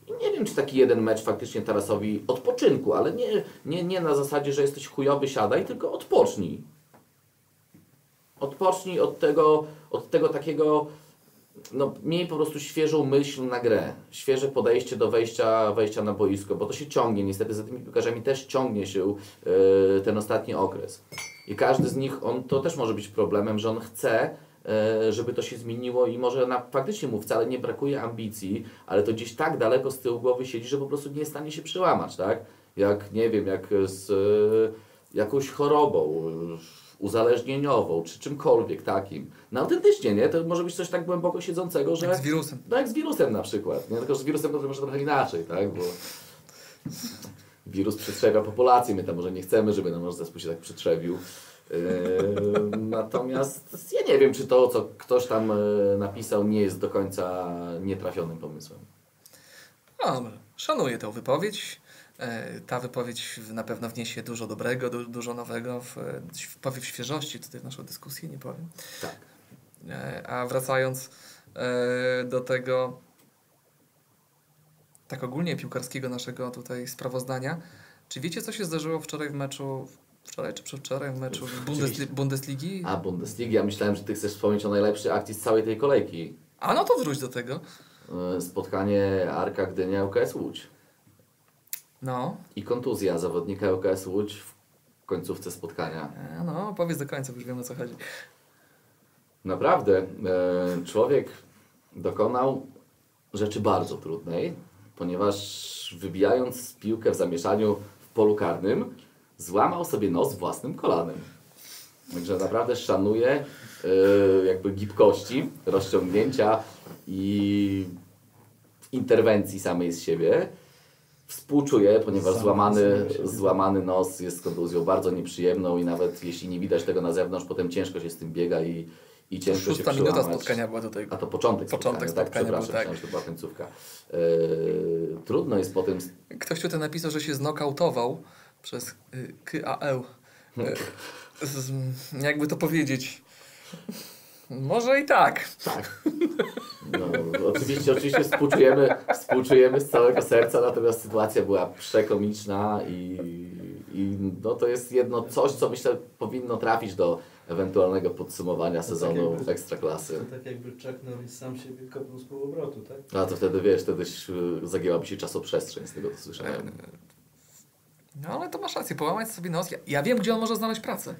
I nie wiem, czy taki jeden mecz faktycznie Tarasowi odpoczynku, ale nie, nie, nie na zasadzie, że jesteś chujowy, siadaj, tylko odpocznij. Odpocznij od tego, od tego takiego, no miej po prostu świeżą myśl na grę, świeże podejście do wejścia, wejścia na boisko, bo to się ciągnie, niestety za tymi piłkarzami też ciągnie się yy, ten ostatni okres. I każdy z nich, on to też może być problemem, że on chce, yy, żeby to się zmieniło i może na, faktycznie mu wcale nie brakuje ambicji, ale to gdzieś tak daleko z tyłu głowy siedzi, że po prostu nie jest w stanie się przełamać, tak? Jak, nie wiem, jak z yy, jakąś chorobą, yy, uzależnieniową, czy czymkolwiek takim. No autentycznie, nie? To może być coś tak głęboko siedzącego, że... Jak z wirusem. No jak z wirusem na przykład, nie? Tylko z wirusem to może trochę inaczej, tak? Bo wirus przetrzewia populację, my tam może nie chcemy, żeby nam nasz zespół się tak przetrzewił. Natomiast ja nie wiem, czy to, co ktoś tam yy, napisał, nie jest do końca nietrafionym pomysłem. Dobra, szanuję tę wypowiedź. E, Ta wypowiedź na pewno wniesie dużo dobrego, du, dużo nowego, w, powiew świeżości tutaj w naszą dyskusję, nie powiem. Tak. E, A wracając e, do tego tak ogólnie piłkarskiego naszego tutaj sprawozdania, czy wiecie co się zdarzyło wczoraj w meczu, wczoraj czy przedwczoraj w meczu Bundesli. Bundesligi? A Bundesligi, ja myślałem, że ty chcesz wspomnieć o najlepszej akcji z całej tej kolejki. A no to wróć do tego. Spotkanie Arka Gdynia UKS Łódź. No, I kontuzja zawodnika UKS Łódź w końcówce spotkania. e, no powiedz do końca, bo już wiem o co chodzi. Naprawdę, e, człowiek dokonał rzeczy bardzo trudnej, ponieważ wybijając piłkę w zamieszaniu w polu karnym, złamał sobie nos własnym kolanem. Także naprawdę szanuję e, jakby gibkości, rozciągnięcia i interwencji samej z siebie. Współczuję, ponieważ Sam- złamany, złamany nos jest kontuzją bardzo nieprzyjemną i nawet jeśli nie widać tego na zewnątrz, potem ciężko się z tym biega i, i ciężko się Szósta minuta spotkania była tutaj. A to początek, Początek spotkania, spotkania tak, był, przepraszam, tak. to była końcówka. Yy, trudno jest potem... Ktoś tutaj napisał, że się znokautował przez y, KAL. Y, z, jakby to powiedzieć. Może i tak. Tak. No, oczywiście, oczywiście współczujemy, współczujemy z całego serca, natomiast sytuacja była przekomiczna i, i no, to jest jedno coś, co myślę powinno trafić do ewentualnego podsumowania sezonu jakby- Ekstraklasy. To tak jakby Chuck Norris sam siebie kopnął z półobrotu, tak? A to wtedy wiesz, wtedy y, zagięłaby się czasoprzestrzeń z tego co słyszałem. No ale to masz rację, połamać sobie nos. Ja, ja wiem, gdzie on może znaleźć pracę.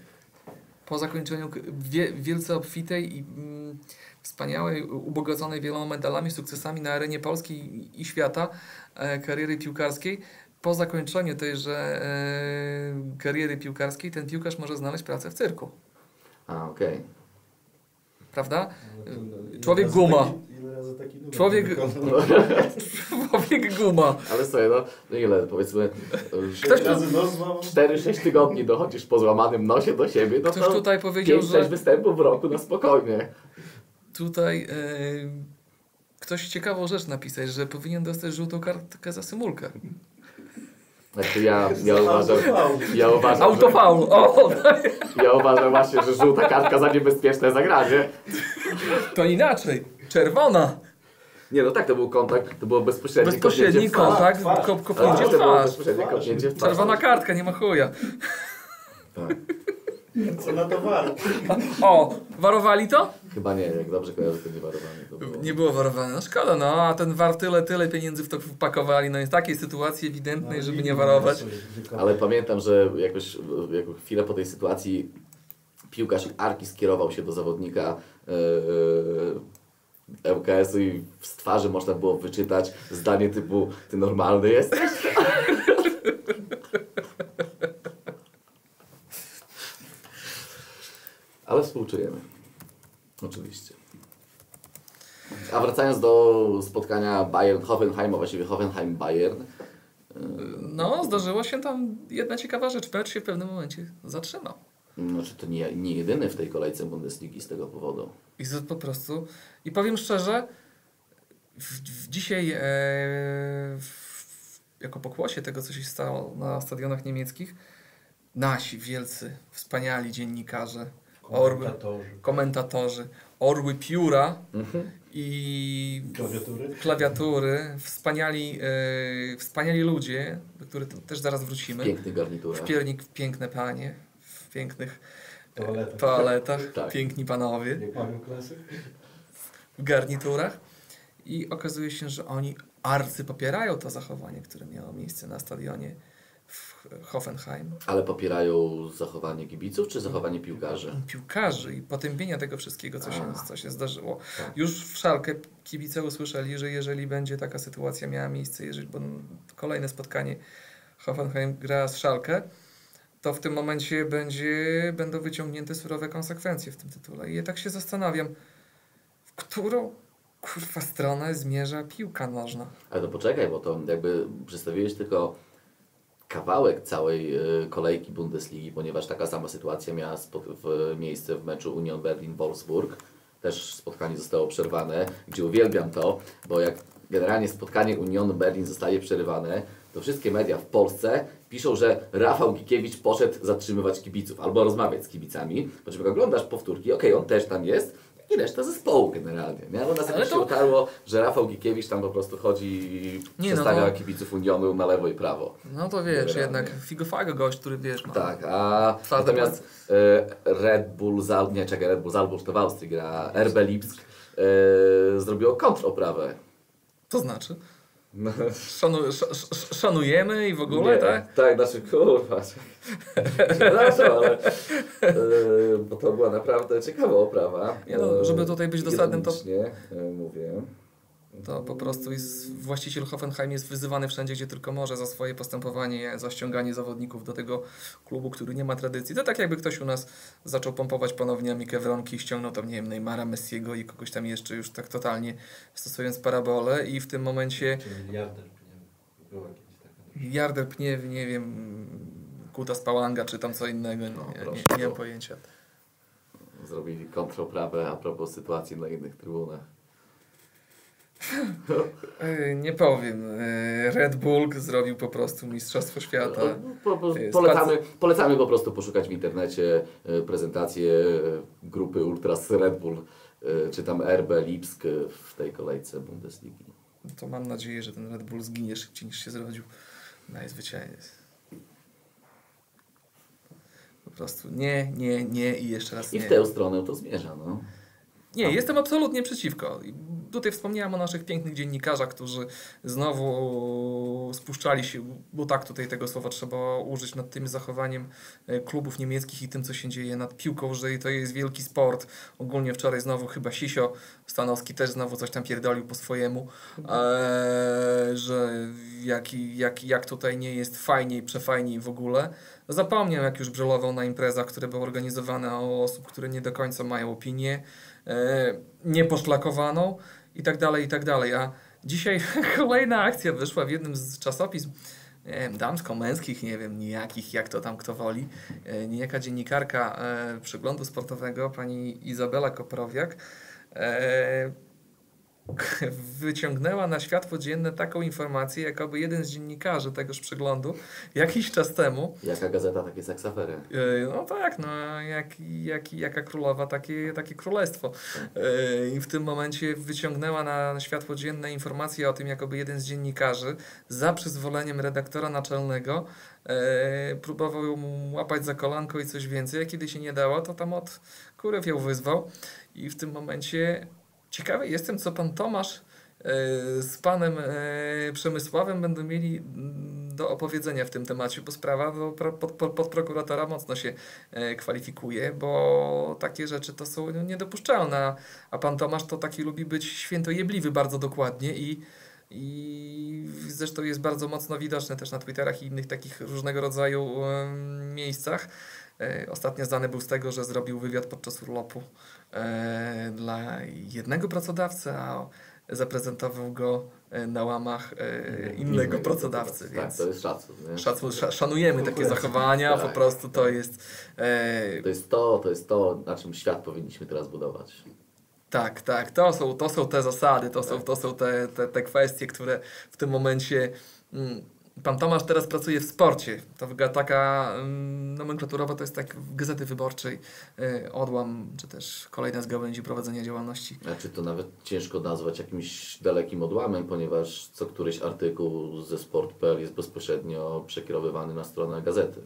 Po zakończeniu wie, wielce obfitej i mm, wspaniałej, ubogaconej wieloma medalami, sukcesami na arenie polskiej i, świata e, kariery piłkarskiej. Po zakończeniu tejże e, kariery piłkarskiej ten piłkarz może znaleźć pracę w cyrku. A, okej. Prawda? Ale to, no, ile Człowiek guma. Człowiek-? Człowiek guma. Ale słuchaj, no, no ile, powiedzmy, Ktoś tu- razy nos złamał? 4-6 tygodni dochodzisz po złamanym nosie do siebie, no Ktoś to tutaj powiedział, 5-6 że występów w roku, no spokojnie. Tutaj e, ktoś ciekawą rzecz napisać, że powinien dostać żółtą kartkę za symulkę. Znaczy ja, ja uważam, ja uważam, że, Autofaul, o! ja uważam właśnie, że żółta kartka za niebezpieczne zagranie. To inaczej. Czerwona. Nie, no tak, to był kontakt, to było bezpośredni Bezpośredni kontakt, kopnięcie w to było twarz. kopnięcie w twarz. Czerwona kartka, nie ma chuja. Tak. Co na to war? O, warowali to? Chyba nie, jak dobrze kojarzę, to nie warowanie. To było. Nie było warowane. No szkoda, no, a ten war tyle, tyle pieniędzy w to wpakowali. No jest takiej sytuacji ewidentnej, żeby nie warować. Ale pamiętam, że jakoś jako chwilę po tej sytuacji piłkarz Arki skierował się do zawodnika e, ŁKS-u i z twarzy można było wyczytać zdanie typu ty normalny jesteś? Ale współczujemy. Oczywiście. A wracając do spotkania Bayern-Hoffenheim, a właściwie Hoffenheim-Bayern, No, zdarzyła się tam jedna ciekawa rzecz. Mecz się w pewnym momencie zatrzymał. Znaczy to nie, nie jedyny w tej kolejce Bundesligi z tego powodu. I z- po prostu. I powiem szczerze, w, w dzisiaj e, w, jako pokłosie tego, co się stało na stadionach niemieckich, nasi wielcy, wspaniali dziennikarze, orły, Komentatorzy. komentatorzy, orły pióra i Klawiatury. klawiatury, wspaniali, e, wspaniali ludzie, do których też zaraz W wrócimy. pięknych garniturach. W piernik piękne panie, w pięknych e, Toaletach. toaletach, Tak. piękni panowie w garniturach i okazuje się, że oni arcy popierają to zachowanie, które miało miejsce na stadionie w Hoffenheim. Ale popierają zachowanie kibiców czy zachowanie piłkarzy? Piłkarzy i potępienia tego wszystkiego, co się, co się zdarzyło. Tak. Już w Szalkę kibice usłyszeli, że jeżeli będzie taka sytuacja miała miejsce, jeżeli bo kolejne spotkanie Hoffenheim gra z Szalkę, to w tym momencie będzie, będą wyciągnięte surowe konsekwencje w tym tytule. I ja tak się zastanawiam, w którą kurwa stronę zmierza piłka nożna. Ale to poczekaj, bo to jakby przedstawiłeś tylko kawałek całej y, kolejki Bundesligi, ponieważ taka sama sytuacja miała w, miejsce w meczu Union Berlin-Wolfsburg. Też spotkanie zostało przerwane, gdzie uwielbiam to, bo jak generalnie spotkanie Unionu Berlin zostaje przerywane, to wszystkie media w Polsce piszą, że Rafał Gikiewicz poszedł zatrzymywać kibiców albo rozmawiać z kibicami. Po jak oglądasz powtórki, okej, on też tam jest i reszta zespołu generalnie. Nie? No nas jakoś to- się utarło, że Rafał Gikiewicz tam po prostu chodzi i Nie, no to- kibiców Unionu na lewo i prawo. No to wiesz, Generalnie. jednak figofago gość, który wiesz, ma. Tak, a Twarde natomiast e, Red Bull Zalb, nie czekaj, Red Bull Zalbów to w Austrii gra, RB Lipsk e, zrobiło kontroprawę. To znaczy, No, szanu, sz, sz, szanujemy i w ogóle, nie, tak? Tak, znaczy kurwa. Przepraszam, ale e, bo to była naprawdę ciekawa oprawa. Nie no, E, żeby tutaj być dosadnym, to- e, mówię. To po prostu jest, właściciel Hoffenheim jest wyzywany wszędzie, gdzie tylko może za swoje postępowanie, za ściąganie zawodników do tego klubu, który nie ma tradycji. To tak jakby ktoś u nas zaczął pompować ponownie Amikę Wronki i ściągnął tam, nie wiem, Neymara, Messiego i kogoś tam jeszcze już tak totalnie stosując parabolę i w tym momencie miliarder, pnie, w, nie wiem, Kuta Spałanga czy tam co innego, No, nie, nie, nie mam pojęcia. Zrobili kontroprawę a propos sytuacji na innych trybunach. Nie powiem. Red Bull zrobił po prostu Mistrzostwo Świata. No, Po, po, Jest polecamy, polecamy po prostu poszukać w internecie e, prezentację e, grupy Ultras Red Bull, e, czy tam RB Lipsk w tej kolejce Bundesligi. To mam nadzieję, że ten Red Bull zginie szybciej niż się zrodził. Najzwyczajniej. Po prostu nie, nie, nie i jeszcze raz I nie. w tę stronę to zmierza. No. Nie, jestem absolutnie przeciwko. I Tutaj wspomniałem o naszych pięknych dziennikarzach, którzy znowu spuszczali się, bo tak tutaj tego słowa trzeba użyć, nad tym zachowaniem e, klubów niemieckich i tym, co się dzieje nad piłką, że to jest wielki sport. Ogólnie wczoraj znowu chyba Sisio Stanowski też znowu coś tam pierdolił po swojemu, e, że jak, jak, jak tutaj nie jest fajniej, przefajniej w ogóle. Zapomniał, jak już brzelował na imprezach, które były organizowane o osób, które nie do końca mają opinię nieposzlakowaną i tak dalej, i tak dalej. A dzisiaj kolejna akcja wyszła w jednym z czasopism damsko-męskich, nie wiem, nijakich, jak to tam kto woli. E, Niejaka dziennikarka e, przeglądu sportowego, pani Izabela Koprowiak, e, wyciągnęła na światło dzienne taką informację, jakoby jeden z dziennikarzy tegoż przeglądu jakiś czas temu Jaka gazeta, takie seksafery. Yy, No tak, no jak, jak, jaka królowa, takie, takie królestwo. Yy, I w tym momencie wyciągnęła na światło dzienne informacje o tym, jakoby jeden z dziennikarzy za przyzwoleniem redaktora naczelnego yy, próbował ją łapać za kolanko i coś więcej. A kiedy się nie dało, to tam od kurew ją wyzwał. I w tym momencie ciekawy jestem, co pan Tomasz yy, z panem yy, Przemysławem będą mieli mm, do opowiedzenia w tym temacie, bo sprawa pro- pod, pod, pod prokuratora mocno się e, kwalifikuje, bo takie rzeczy to są niedopuszczalne, a- pan Tomasz to taki lubi być świętojebliwy bardzo dokładnie i i zresztą jest bardzo mocno widoczny też na Twitterach i innych takich różnego rodzaju miejscach. E, Ostatnio znany był z tego, że zrobił wywiad podczas urlopu e, dla jednego pracodawcy, a zaprezentował go e, na łamach e, innego pracodawcy, Tak, więc to jest szacun. Szacun, sza- szanujemy takie zachowania, po Tak, prostu to tak. jest e, To jest to, to jest to, na czym świat powinniśmy teraz budować. tak, tak, to są, to są te zasady, to są, Tak. to są te, te, te kwestie, które w tym momencie mm, Pan Tomasz teraz pracuje w sporcie. To taka mm, nomenklaturowa, to jest tak w Gazety Wyborczej y, odłam, czy też kolejna z gałęzi prowadzenia działalności. Znaczy to nawet ciężko nazwać jakimś dalekim odłamem, ponieważ co któryś artykuł ze sport.pl jest bezpośrednio przekierowywany na stronę gazety.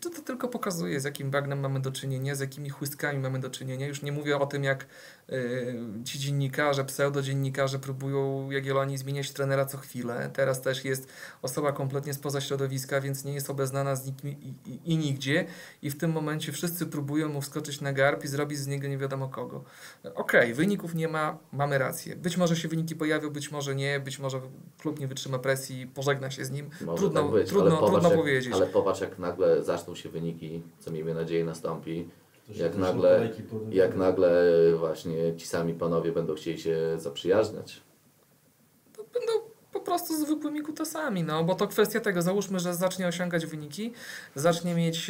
To, to tylko pokazuje, z jakim bagnem mamy do czynienia, z jakimi chłystkami mamy do czynienia. Już nie mówię o tym, jak y, ci dziennikarze, pseudodziennikarze próbują Jagiellonii zmieniać trenera co chwilę. Teraz też jest osoba kompletnie spoza środowiska, więc nie jest obeznana z nikim i, i, i nigdzie. I w tym momencie wszyscy próbują mu wskoczyć na garb i zrobić z niego nie wiadomo kogo. Okej, wyników nie ma, mamy rację. Być może się wyniki pojawią, być może nie, być może klub nie wytrzyma presji, pożegna się z nim. Może Trudno, tak być, trudno, ale, popatrz, trudno jak, powiedzieć. ale popatrz jak nagle się wyniki, co miejmy nadzieję nastąpi, Jak nagle- jak nagle właśnie ci sami panowie będą chcieli się zaprzyjaźniać. to będą po prostu zwykłymi kutasami, no bo to kwestia tego, załóżmy, że zacznie osiągać wyniki, zacznie mieć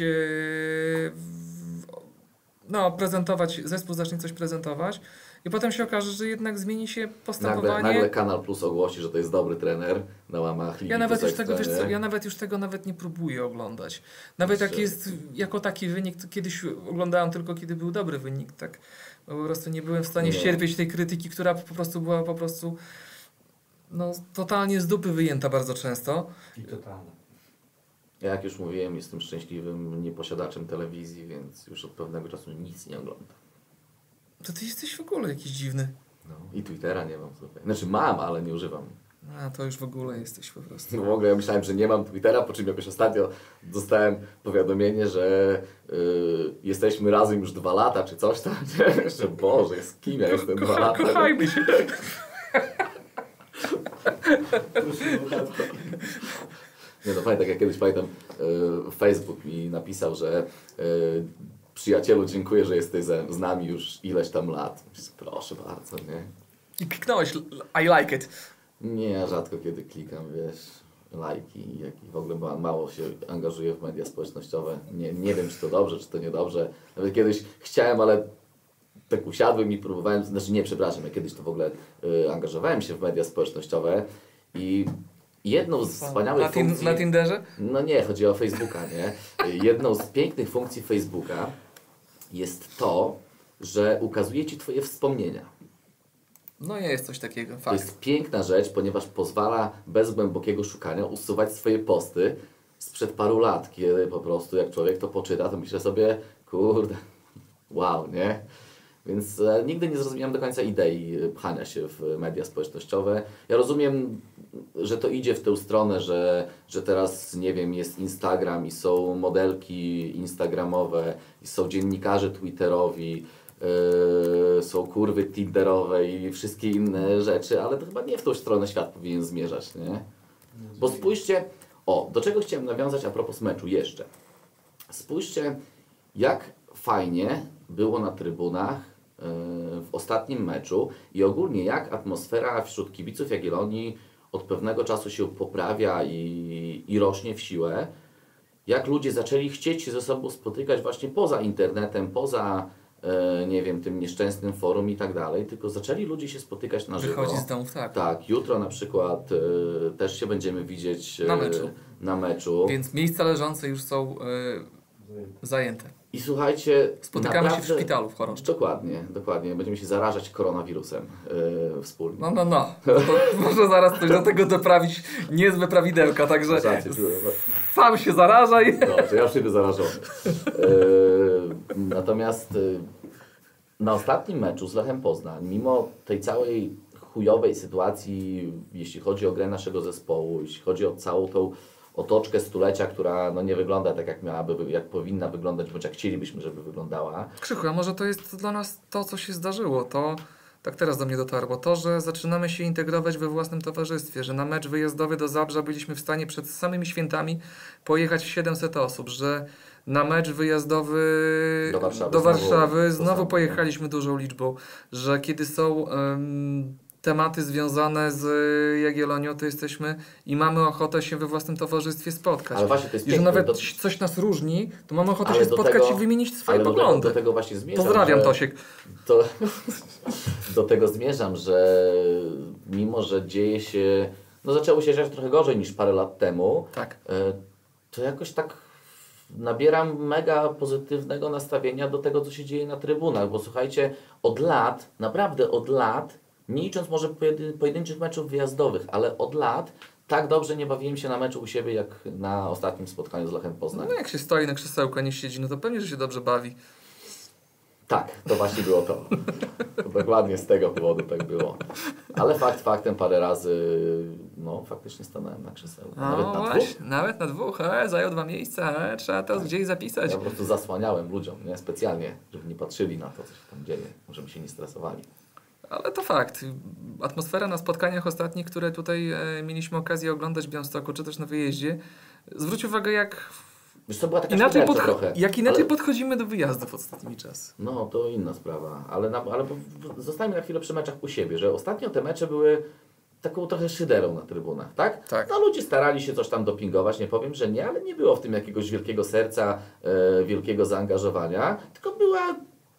w- no, prezentować, zespół zacznie coś prezentować i potem się okaże, że jednak zmieni się postępowanie. Nagle, nagle Kanal Plus ogłosi, że to jest dobry trener na łamach Ligi Ja nawet, już tego, wiesz co, ja nawet już tego nawet nie próbuję oglądać. Nawet jak jest jako taki wynik, to kiedyś oglądałem tylko kiedy był dobry wynik, tak. Bo po prostu nie byłem w stanie Nie. ścierpieć tej krytyki, która po prostu była po prostu no, totalnie z dupy wyjęta bardzo często. I totalna. Ja jak już mówiłem, jestem szczęśliwym nieposiadaczem telewizji, więc już od pewnego czasu nic nie oglądam. To ty jesteś w ogóle jakiś dziwny. No. I Twittera nie mam słuchaj. Znaczy mam, ale nie używam. A, to już w ogóle jesteś po prostu. No w ogóle ja myślałem, że nie mam Twittera, po czym jakoś ostatnio dostałem powiadomienie, że y, jesteśmy razem już dwa lata, czy coś tam. Nie? Że Boże, z kim ja jestem dwa lata? kochajmy się. Nie no, pamiętam, jak kiedyś pamiętam, y, Facebook mi napisał, że y, przyjacielu, dziękuję, że jesteś ze, z nami już ileś tam lat. Proszę bardzo, nie? I kliknąłeś I like it. Nie, rzadko kiedy klikam, wiesz, lajki, jak i w ogóle ma- mało się angażuję w media społecznościowe. Nie, nie wiem, czy to dobrze, czy to niedobrze. Nawet kiedyś chciałem, ale tak usiadłem i próbowałem, znaczy nie, przepraszam, ja kiedyś to w ogóle y, angażowałem się w media społecznościowe i jedną z wspaniałych na, funkcji... na Tinderze? No nie, chodzi o Facebooka, nie? Jedną z pięknych funkcji Facebooka jest to, że ukazuje Ci Twoje wspomnienia. No jest coś takiego, To fakt. jest piękna rzecz, ponieważ pozwala bez głębokiego szukania usuwać swoje posty sprzed paru lat, kiedy po prostu jak człowiek to poczyta, to myślę sobie, kurde, wow, nie? Więc e, nigdy nie zrozumiałem do końca idei e, pchania się w media społecznościowe. Ja rozumiem, że to idzie w tę stronę, że, że teraz, nie wiem, jest Instagram i są modelki instagramowe, i są dziennikarze twitterowi, yy, są kurwy tinderowe i wszystkie inne rzeczy, ale to chyba nie w tą stronę świat powinien zmierzać, nie? Bo spójrzcie, o, do czego chciałem nawiązać a propos meczu jeszcze. Spójrzcie, jak fajnie było na trybunach w ostatnim meczu i ogólnie jak atmosfera wśród kibiców Jagiellonii od pewnego czasu się poprawia i, i rośnie w siłę. Jak ludzie zaczęli chcieć się ze sobą spotykać właśnie poza internetem, poza e, nie wiem, tym nieszczęsnym forum i tak dalej, tylko zaczęli ludzie się spotykać na żywo. Wychodzi z domów, tak. Tak, jutro na przykład e, też się będziemy widzieć e, Na meczu. na meczu. Więc miejsca leżące już są y, zajęte. I słuchajcie, Spotykamy się w naprawdę- szpitalu w Choroszczy. Dokładnie, dokładnie. Będziemy się zarażać koronawirusem e, wspólnie. No, no, no. To, to może zaraz coś do tego doprawić niezłe prawidełka, także czuję. sam się zarażaj. Dobrze, ja już siebie zarażony. E, natomiast e, na ostatnim meczu z Lechem Poznań, mimo tej całej chujowej sytuacji, jeśli chodzi o grę naszego zespołu, jeśli chodzi o całą tą otoczkę stulecia, która no, nie wygląda tak, jak miałaby, jak powinna wyglądać, bądź jak chcielibyśmy, żeby wyglądała. Krzychu, a może to jest dla nas to, co się zdarzyło, to tak teraz do mnie dotarło, to, że zaczynamy się integrować we własnym towarzystwie, że na mecz wyjazdowy do Zabrza byliśmy w stanie przed samymi świętami pojechać 700 osób, że na mecz wyjazdowy Do Warszawy do znowu Warszawy to znowu samo, pojechaliśmy dużą liczbą, że kiedy są em, tematy związane z Jagiellonią, to jesteśmy i mamy ochotę się we własnym towarzystwie spotkać. Ale właśnie to jest I że piękne, nawet do- coś nas różni, to mamy ochotę Ale się spotkać tego- i wymienić swoje Ale do tego, poglądy. do tego właśnie zmierzam. Pozdrawiam że... Tosiek. To do tego zmierzam, że mimo, że dzieje się, no zaczęło się dziać trochę gorzej niż parę lat temu, Tak. e, to jakoś tak nabieram mega pozytywnego nastawienia do tego, co się dzieje na trybunach, bo słuchajcie, od lat, naprawdę od lat, nie licząc może pojedyn- pojedynczych meczów wyjazdowych, ale od lat tak dobrze nie bawiłem się na meczu u siebie, jak na ostatnim spotkaniu z Lechem Poznań. No jak się stoi na krzesełku, a nie siedzi, no to pewnie, że się dobrze bawi. Tak, to właśnie było to. Dokładnie z tego powodu tak było. Ale fakt faktem parę razy, no faktycznie stanąłem na krzesełku. Nawet No na dwóch. nawet na dwóch, e, zajął dwa miejsca, e, trzeba to gdzieś zapisać. Ja po prostu zasłaniałem ludziom, nie? Specjalnie, żeby nie patrzyli na to, co się tam dzieje, żeby się nie stresowali. Ale to fakt. Atmosfera na spotkaniach ostatnich, które tutaj e, mieliśmy okazję oglądać w Białymstoku, czy też na wyjeździe, zwróć uwagę, jak Wiesz, to była taka inaczej, podcho- trochę. jak inaczej ale, podchodzimy do wyjazdów ostatnimi czasy. No, to inna sprawa. Ale, na, ale zostańmy na chwilę przy meczach u siebie, że ostatnio te mecze były taką trochę szyderą na trybunach, tak? Tak. No ludzie starali się coś tam dopingować, nie powiem, że nie, ale nie było w tym jakiegoś wielkiego serca, e, wielkiego zaangażowania, tylko była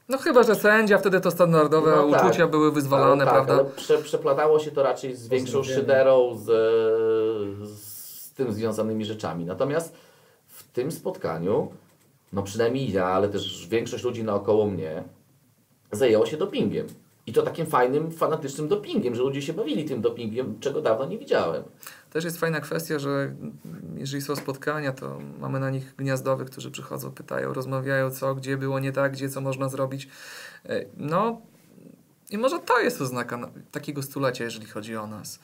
No chyba, że sędzia, wtedy to standardowe No tak. uczucia były wyzwalane, ale, tak, prawda? Ale prze, przeplatało się to raczej z większą szyderą, z, z tym związanymi rzeczami. Natomiast w tym spotkaniu, no przynajmniej ja, ale też większość ludzi naokoło mnie, zajęło się dopingiem. I to takim fajnym, fanatycznym dopingiem, że ludzie się bawili tym dopingiem, czego dawno nie widziałem. Też jest fajna kwestia, że jeżeli są spotkania, to mamy na nich gniazdowych, którzy przychodzą, pytają, rozmawiają, co, gdzie było nie tak, gdzie co można zrobić. E, No i może to jest oznaka na- takiego stulecia, jeżeli chodzi o nas,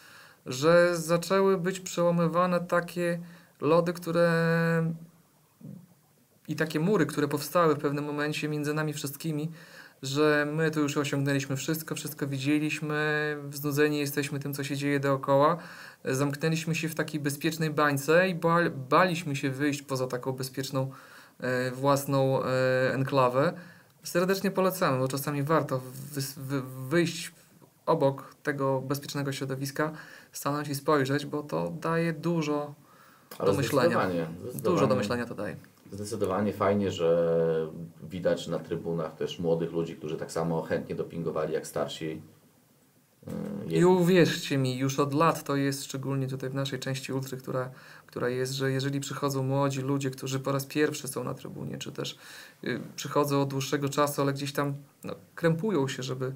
że zaczęły być przełamywane takie lody, które i takie mury, które powstały w pewnym momencie między nami wszystkimi, że my tu już osiągnęliśmy wszystko, wszystko widzieliśmy, znudzeni jesteśmy tym, co się dzieje dookoła. Zamknęliśmy się w takiej bezpiecznej bańce i bal, baliśmy się wyjść poza taką bezpieczną e, własną e, enklawę. Serdecznie polecamy, bo czasami warto wy, wyjść obok tego bezpiecznego środowiska, stanąć i spojrzeć, bo to daje dużo, Ale Do myślenia. zdecydowanie, dużo zdecydowanie- do myślenia to daje. Zdecydowanie fajnie, że widać na trybunach też młodych ludzi, którzy tak samo chętnie dopingowali jak starsi. Yy, I uwierzcie mi, już od lat to jest, szczególnie tutaj w naszej części ultry, która, która jest, że jeżeli przychodzą młodzi ludzie, którzy po raz pierwszy są na trybunie, czy też y, przychodzą od dłuższego czasu, ale gdzieś tam no, krępują się, żeby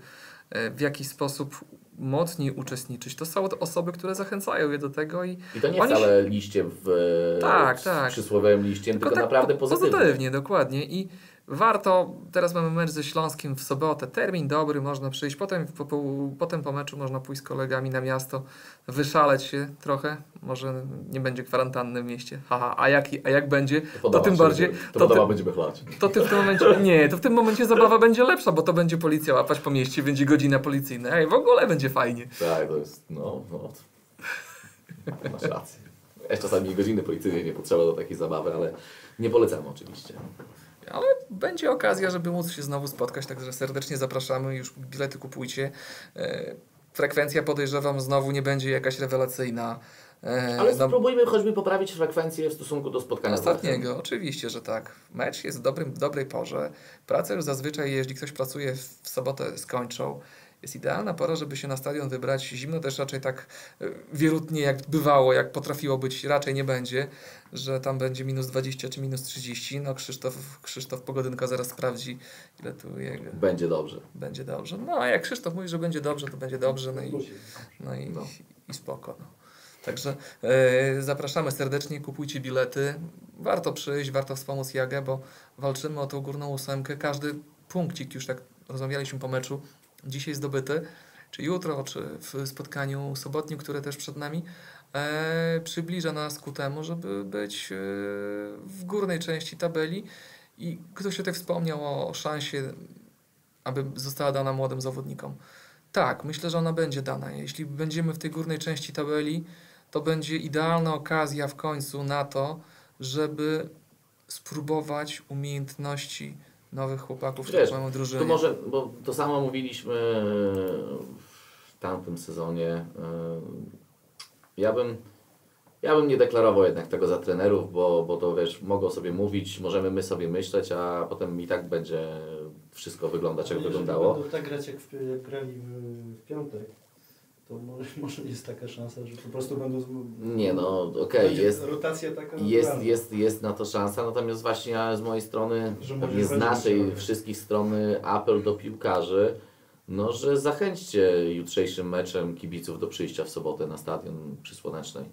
e, w jakiś sposób mocniej uczestniczyć, to są osoby, które zachęcają je do tego i I to nie Oni wcale liście w Tak, tak. przysłowiowym liściem, tylko, naprawdę po- pozytywnie. pozytywnie, dokładnie. I warto, teraz mamy mecz ze Śląskiem w sobotę, termin dobry, można przyjść, potem po, po, potem po meczu można pójść z kolegami na miasto, wyszaleć się trochę, może nie będzie kwarantanny w mieście, haha, a jak, a jak będzie, to tym bardziej, To, to, ty, będziemy chlać. to ty w tym momencie, nie, to w tym momencie zabawa będzie lepsza, bo to będzie policja łapać po mieście, będzie godzina policyjna, ej, w ogóle będzie fajnie. Tak, to jest, no, no. Masz rację. Ja czasami godziny policyjnej nie potrzeba do takiej zabawy, ale nie polecam oczywiście. Ale będzie okazja, żeby móc się znowu spotkać, także serdecznie zapraszamy, już bilety kupujcie. E, Frekwencja podejrzewam znowu nie będzie jakaś rewelacyjna. E, Ale no, spróbujmy choćby poprawić frekwencję w stosunku do spotkania ostatniego, oczywiście, że tak. Mecz jest w dobrym, dobrej porze. Pracę już zazwyczaj, jeśli ktoś pracuje w sobotę, skończą. Jest idealna pora, żeby się na stadion wybrać. Zimno też raczej tak e, wierutnie jak bywało, jak potrafiło być, raczej nie będzie, że tam będzie minus 20 czy minus 30. No Krzysztof, Krzysztof Pogodynka zaraz sprawdzi, ile tu jego Będzie dobrze. będzie dobrze. No a jak Krzysztof mówi, że będzie dobrze, to będzie dobrze. No i, no i, No. i spoko. No. Także e, zapraszamy serdecznie, kupujcie bilety. Warto przyjść, warto wspomóc Jagę, bo walczymy o tą górną ósemkę. Każdy punkcik, już tak rozmawialiśmy po meczu, dzisiaj zdobyty, czy jutro, czy w spotkaniu sobotnim, które też przed nami, e, przybliża nas ku temu, żeby być e, w górnej części tabeli. I ktoś tutaj wspomniał o szansie, aby została dana młodym zawodnikom. Tak, myślę, że ona będzie dana. Jeśli będziemy w tej górnej części tabeli, to będzie idealna okazja w końcu na to, żeby spróbować umiejętności nowych chłopaków, Wiesz, w drużynie. Tu może, bo to samo mówiliśmy w tamtym sezonie. Ja bym, ja bym nie deklarował jednak tego za trenerów, bo, bo to wiesz, mogą sobie mówić, możemy my sobie myśleć, a potem i tak będzie wszystko wyglądać jak wyglądało. Będą tak grać jak, w, jak grali w, w piątek, to może, może jest taka szansa, że po prostu będą... Z... Nie no, okej, będzie jest, rotacja taka jest, jest, jest na to szansa, natomiast właśnie ja z mojej strony, pewnie z naszej musiał. wszystkich strony apel do piłkarzy, no że zachęćcie jutrzejszym meczem kibiców do przyjścia w sobotę na stadion przy Słonecznej.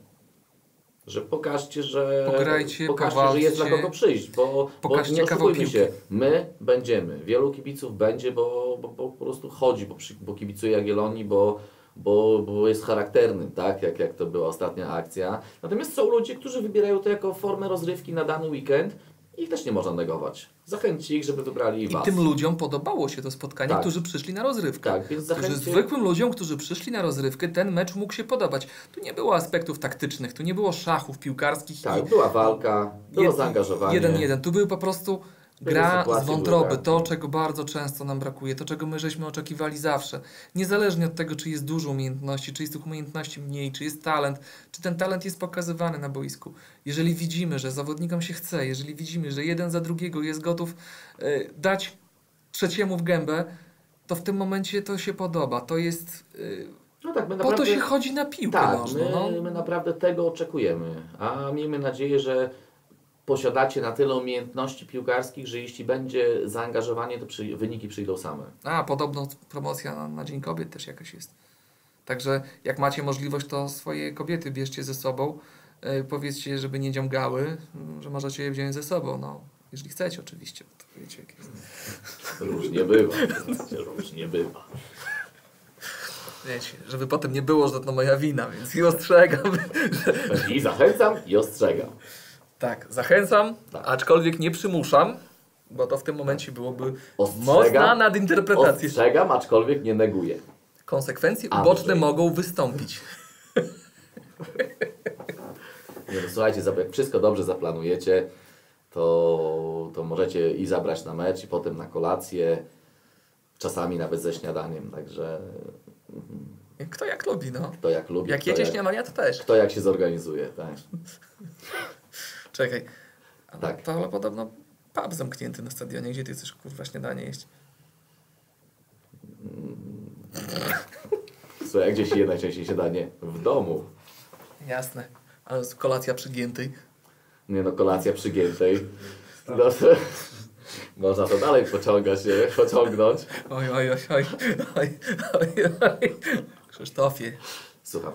Że pokażcie, że Pograjcie, pokażcie, że jest dla kogo przyjść, bo, bo Pokażcie nie kawał piłki. się, my będziemy, wielu kibiców będzie, bo, bo, bo po prostu chodzi, bo, przy, bo kibicuje Jagiellonii, bo, bo, bo jest charakterny, tak, jak, jak to była ostatnia akcja. Natomiast są ludzie, którzy wybierają to jako formę rozrywki na dany weekend i ich też nie można negować. Zachęćcie ich, żeby wybrali I was. tym ludziom podobało się to spotkanie, Tak. którzy przyszli na rozrywkę. Tak, więc zachęćcie... zwykłym ludziom, którzy przyszli na rozrywkę, ten mecz mógł się podobać. Tu nie było aspektów taktycznych, tu nie było szachów piłkarskich Tak, i była walka, było Jed- zaangażowanie. Jeden jeden. Tu był po prostu Były gra z wątroby, były to czego bardzo często nam brakuje, to czego my żeśmy oczekiwali zawsze. Niezależnie od tego, czy jest dużo umiejętności, czy jest tych umiejętności mniej, czy jest talent, czy ten talent jest pokazywany na boisku. Jeżeli widzimy, że zawodnikom się chce, jeżeli widzimy, że jeden za drugiego jest gotów e, dać trzeciemu w gębę, to w tym momencie to się podoba. To jest... Yy, No tak, my po naprawdę... to się chodzi na piłkę Tak, nożną. my, No. my naprawdę tego oczekujemy. A miejmy nadzieję, że posiadacie na tyle umiejętności piłkarskich, że jeśli będzie zaangażowanie, to przy, wyniki przyjdą same. A, podobno promocja na, na Dzień Kobiet też jakaś jest. Także jak macie możliwość, to swoje kobiety bierzcie ze sobą. Yy, powiedzcie, żeby nie dziągały, że możecie je wziąć ze sobą. No, jeżeli chcecie oczywiście. To wiecie, jak jest. Różnie bywa. Różnie bywa. Wiecie, żeby potem nie było, że to moja wina, więc i ostrzegam. I zachęcam i ostrzegam. Tak, zachęcam, aczkolwiek nie przymuszam, bo to w tym momencie byłoby Ostrzegam. mocna nadinterpretacja. Ostrzegam, aczkolwiek nie neguję. Konsekwencje Andrzej. uboczne mogą wystąpić. Nie, no, słuchajcie, jak wszystko dobrze zaplanujecie, to, to możecie i zabrać na mecz, i potem na kolację, czasami nawet ze śniadaniem, także Kto jak lubi, no. kto jak lubi, Jak jedzie jak, śniadania, to też. kto jak się zorganizuje. Tak. Czekaj. Ale Tak. to ale podobno pub zamknięty na stadionie. Gdzie ty chcesz kurwa śniadanie jeść? Słuchaj, jak gdzieś je najczęściej śniadanie? W domu. Jasne. Ale kolacja przygiętej. Nie no, kolacja przygiętej. No, to, można to dalej pociągać, nie? pociągnąć. Oj, oj, oj, oj, oj, oj, oj. Krzysztofie. Słucham.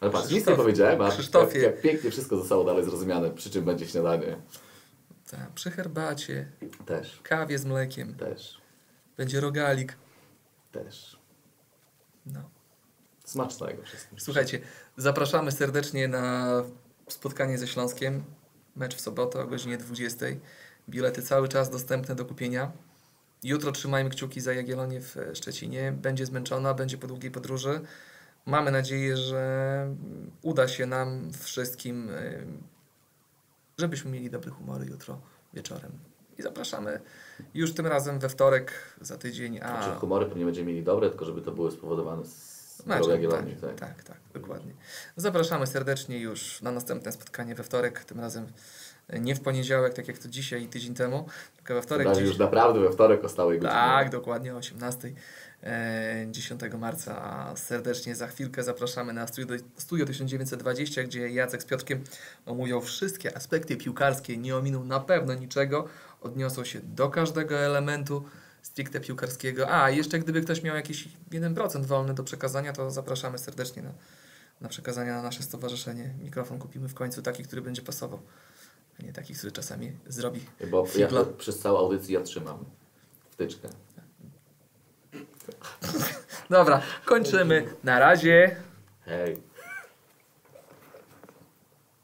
Ale patrz, nic nie powiedziałem, a Krzysztofie. jak, jak pięknie wszystko zostało dalej zrozumiane, przy czym będzie śniadanie. Tak, przy herbacie, Też, kawie z mlekiem, też, będzie rogalik. też. No. Smacznego wszystkim. Słuchajcie, zapraszamy serdecznie na spotkanie ze Śląskiem. Mecz w sobotę o godzinie 20. Bilety cały czas dostępne do kupienia. Jutro trzymajmy kciuki za Jagiellonię w Szczecinie. Będzie zmęczona, będzie po długiej podróży. Mamy nadzieję, że uda się nam wszystkim, y, żebyśmy mieli dobry humory jutro wieczorem. I zapraszamy już tym razem we wtorek za tydzień. A... Znaczy, humory pewnie będziemy mieli dobre, tylko żeby to było spowodowane z Jagiellonii. tak, Tak, tak, tak, dokładnie. Zapraszamy serdecznie już na następne spotkanie we wtorek, tym razem nie w poniedziałek, tak jak to dzisiaj i tydzień temu, tylko we wtorek. Dziś- już naprawdę we wtorek o stałej godzinie. tak, dokładnie o 18. e, 10 marca. A serdecznie za chwilkę zapraszamy na Studio, studio 1920, gdzie Jacek z Piotrkiem omówią wszystkie aspekty piłkarskie, nie ominą na pewno niczego, odniosą się do każdego elementu stricte piłkarskiego. A, jeszcze gdyby ktoś miał jakiś 1% wolny do przekazania, to zapraszamy serdecznie na, na przekazania na nasze stowarzyszenie. Mikrofon kupimy w końcu taki, który będzie pasował, a nie taki, który czasami zrobi Bo ja przez całą audycję ja trzymam wtyczkę. Dobra, kończymy. Na razie. Hej.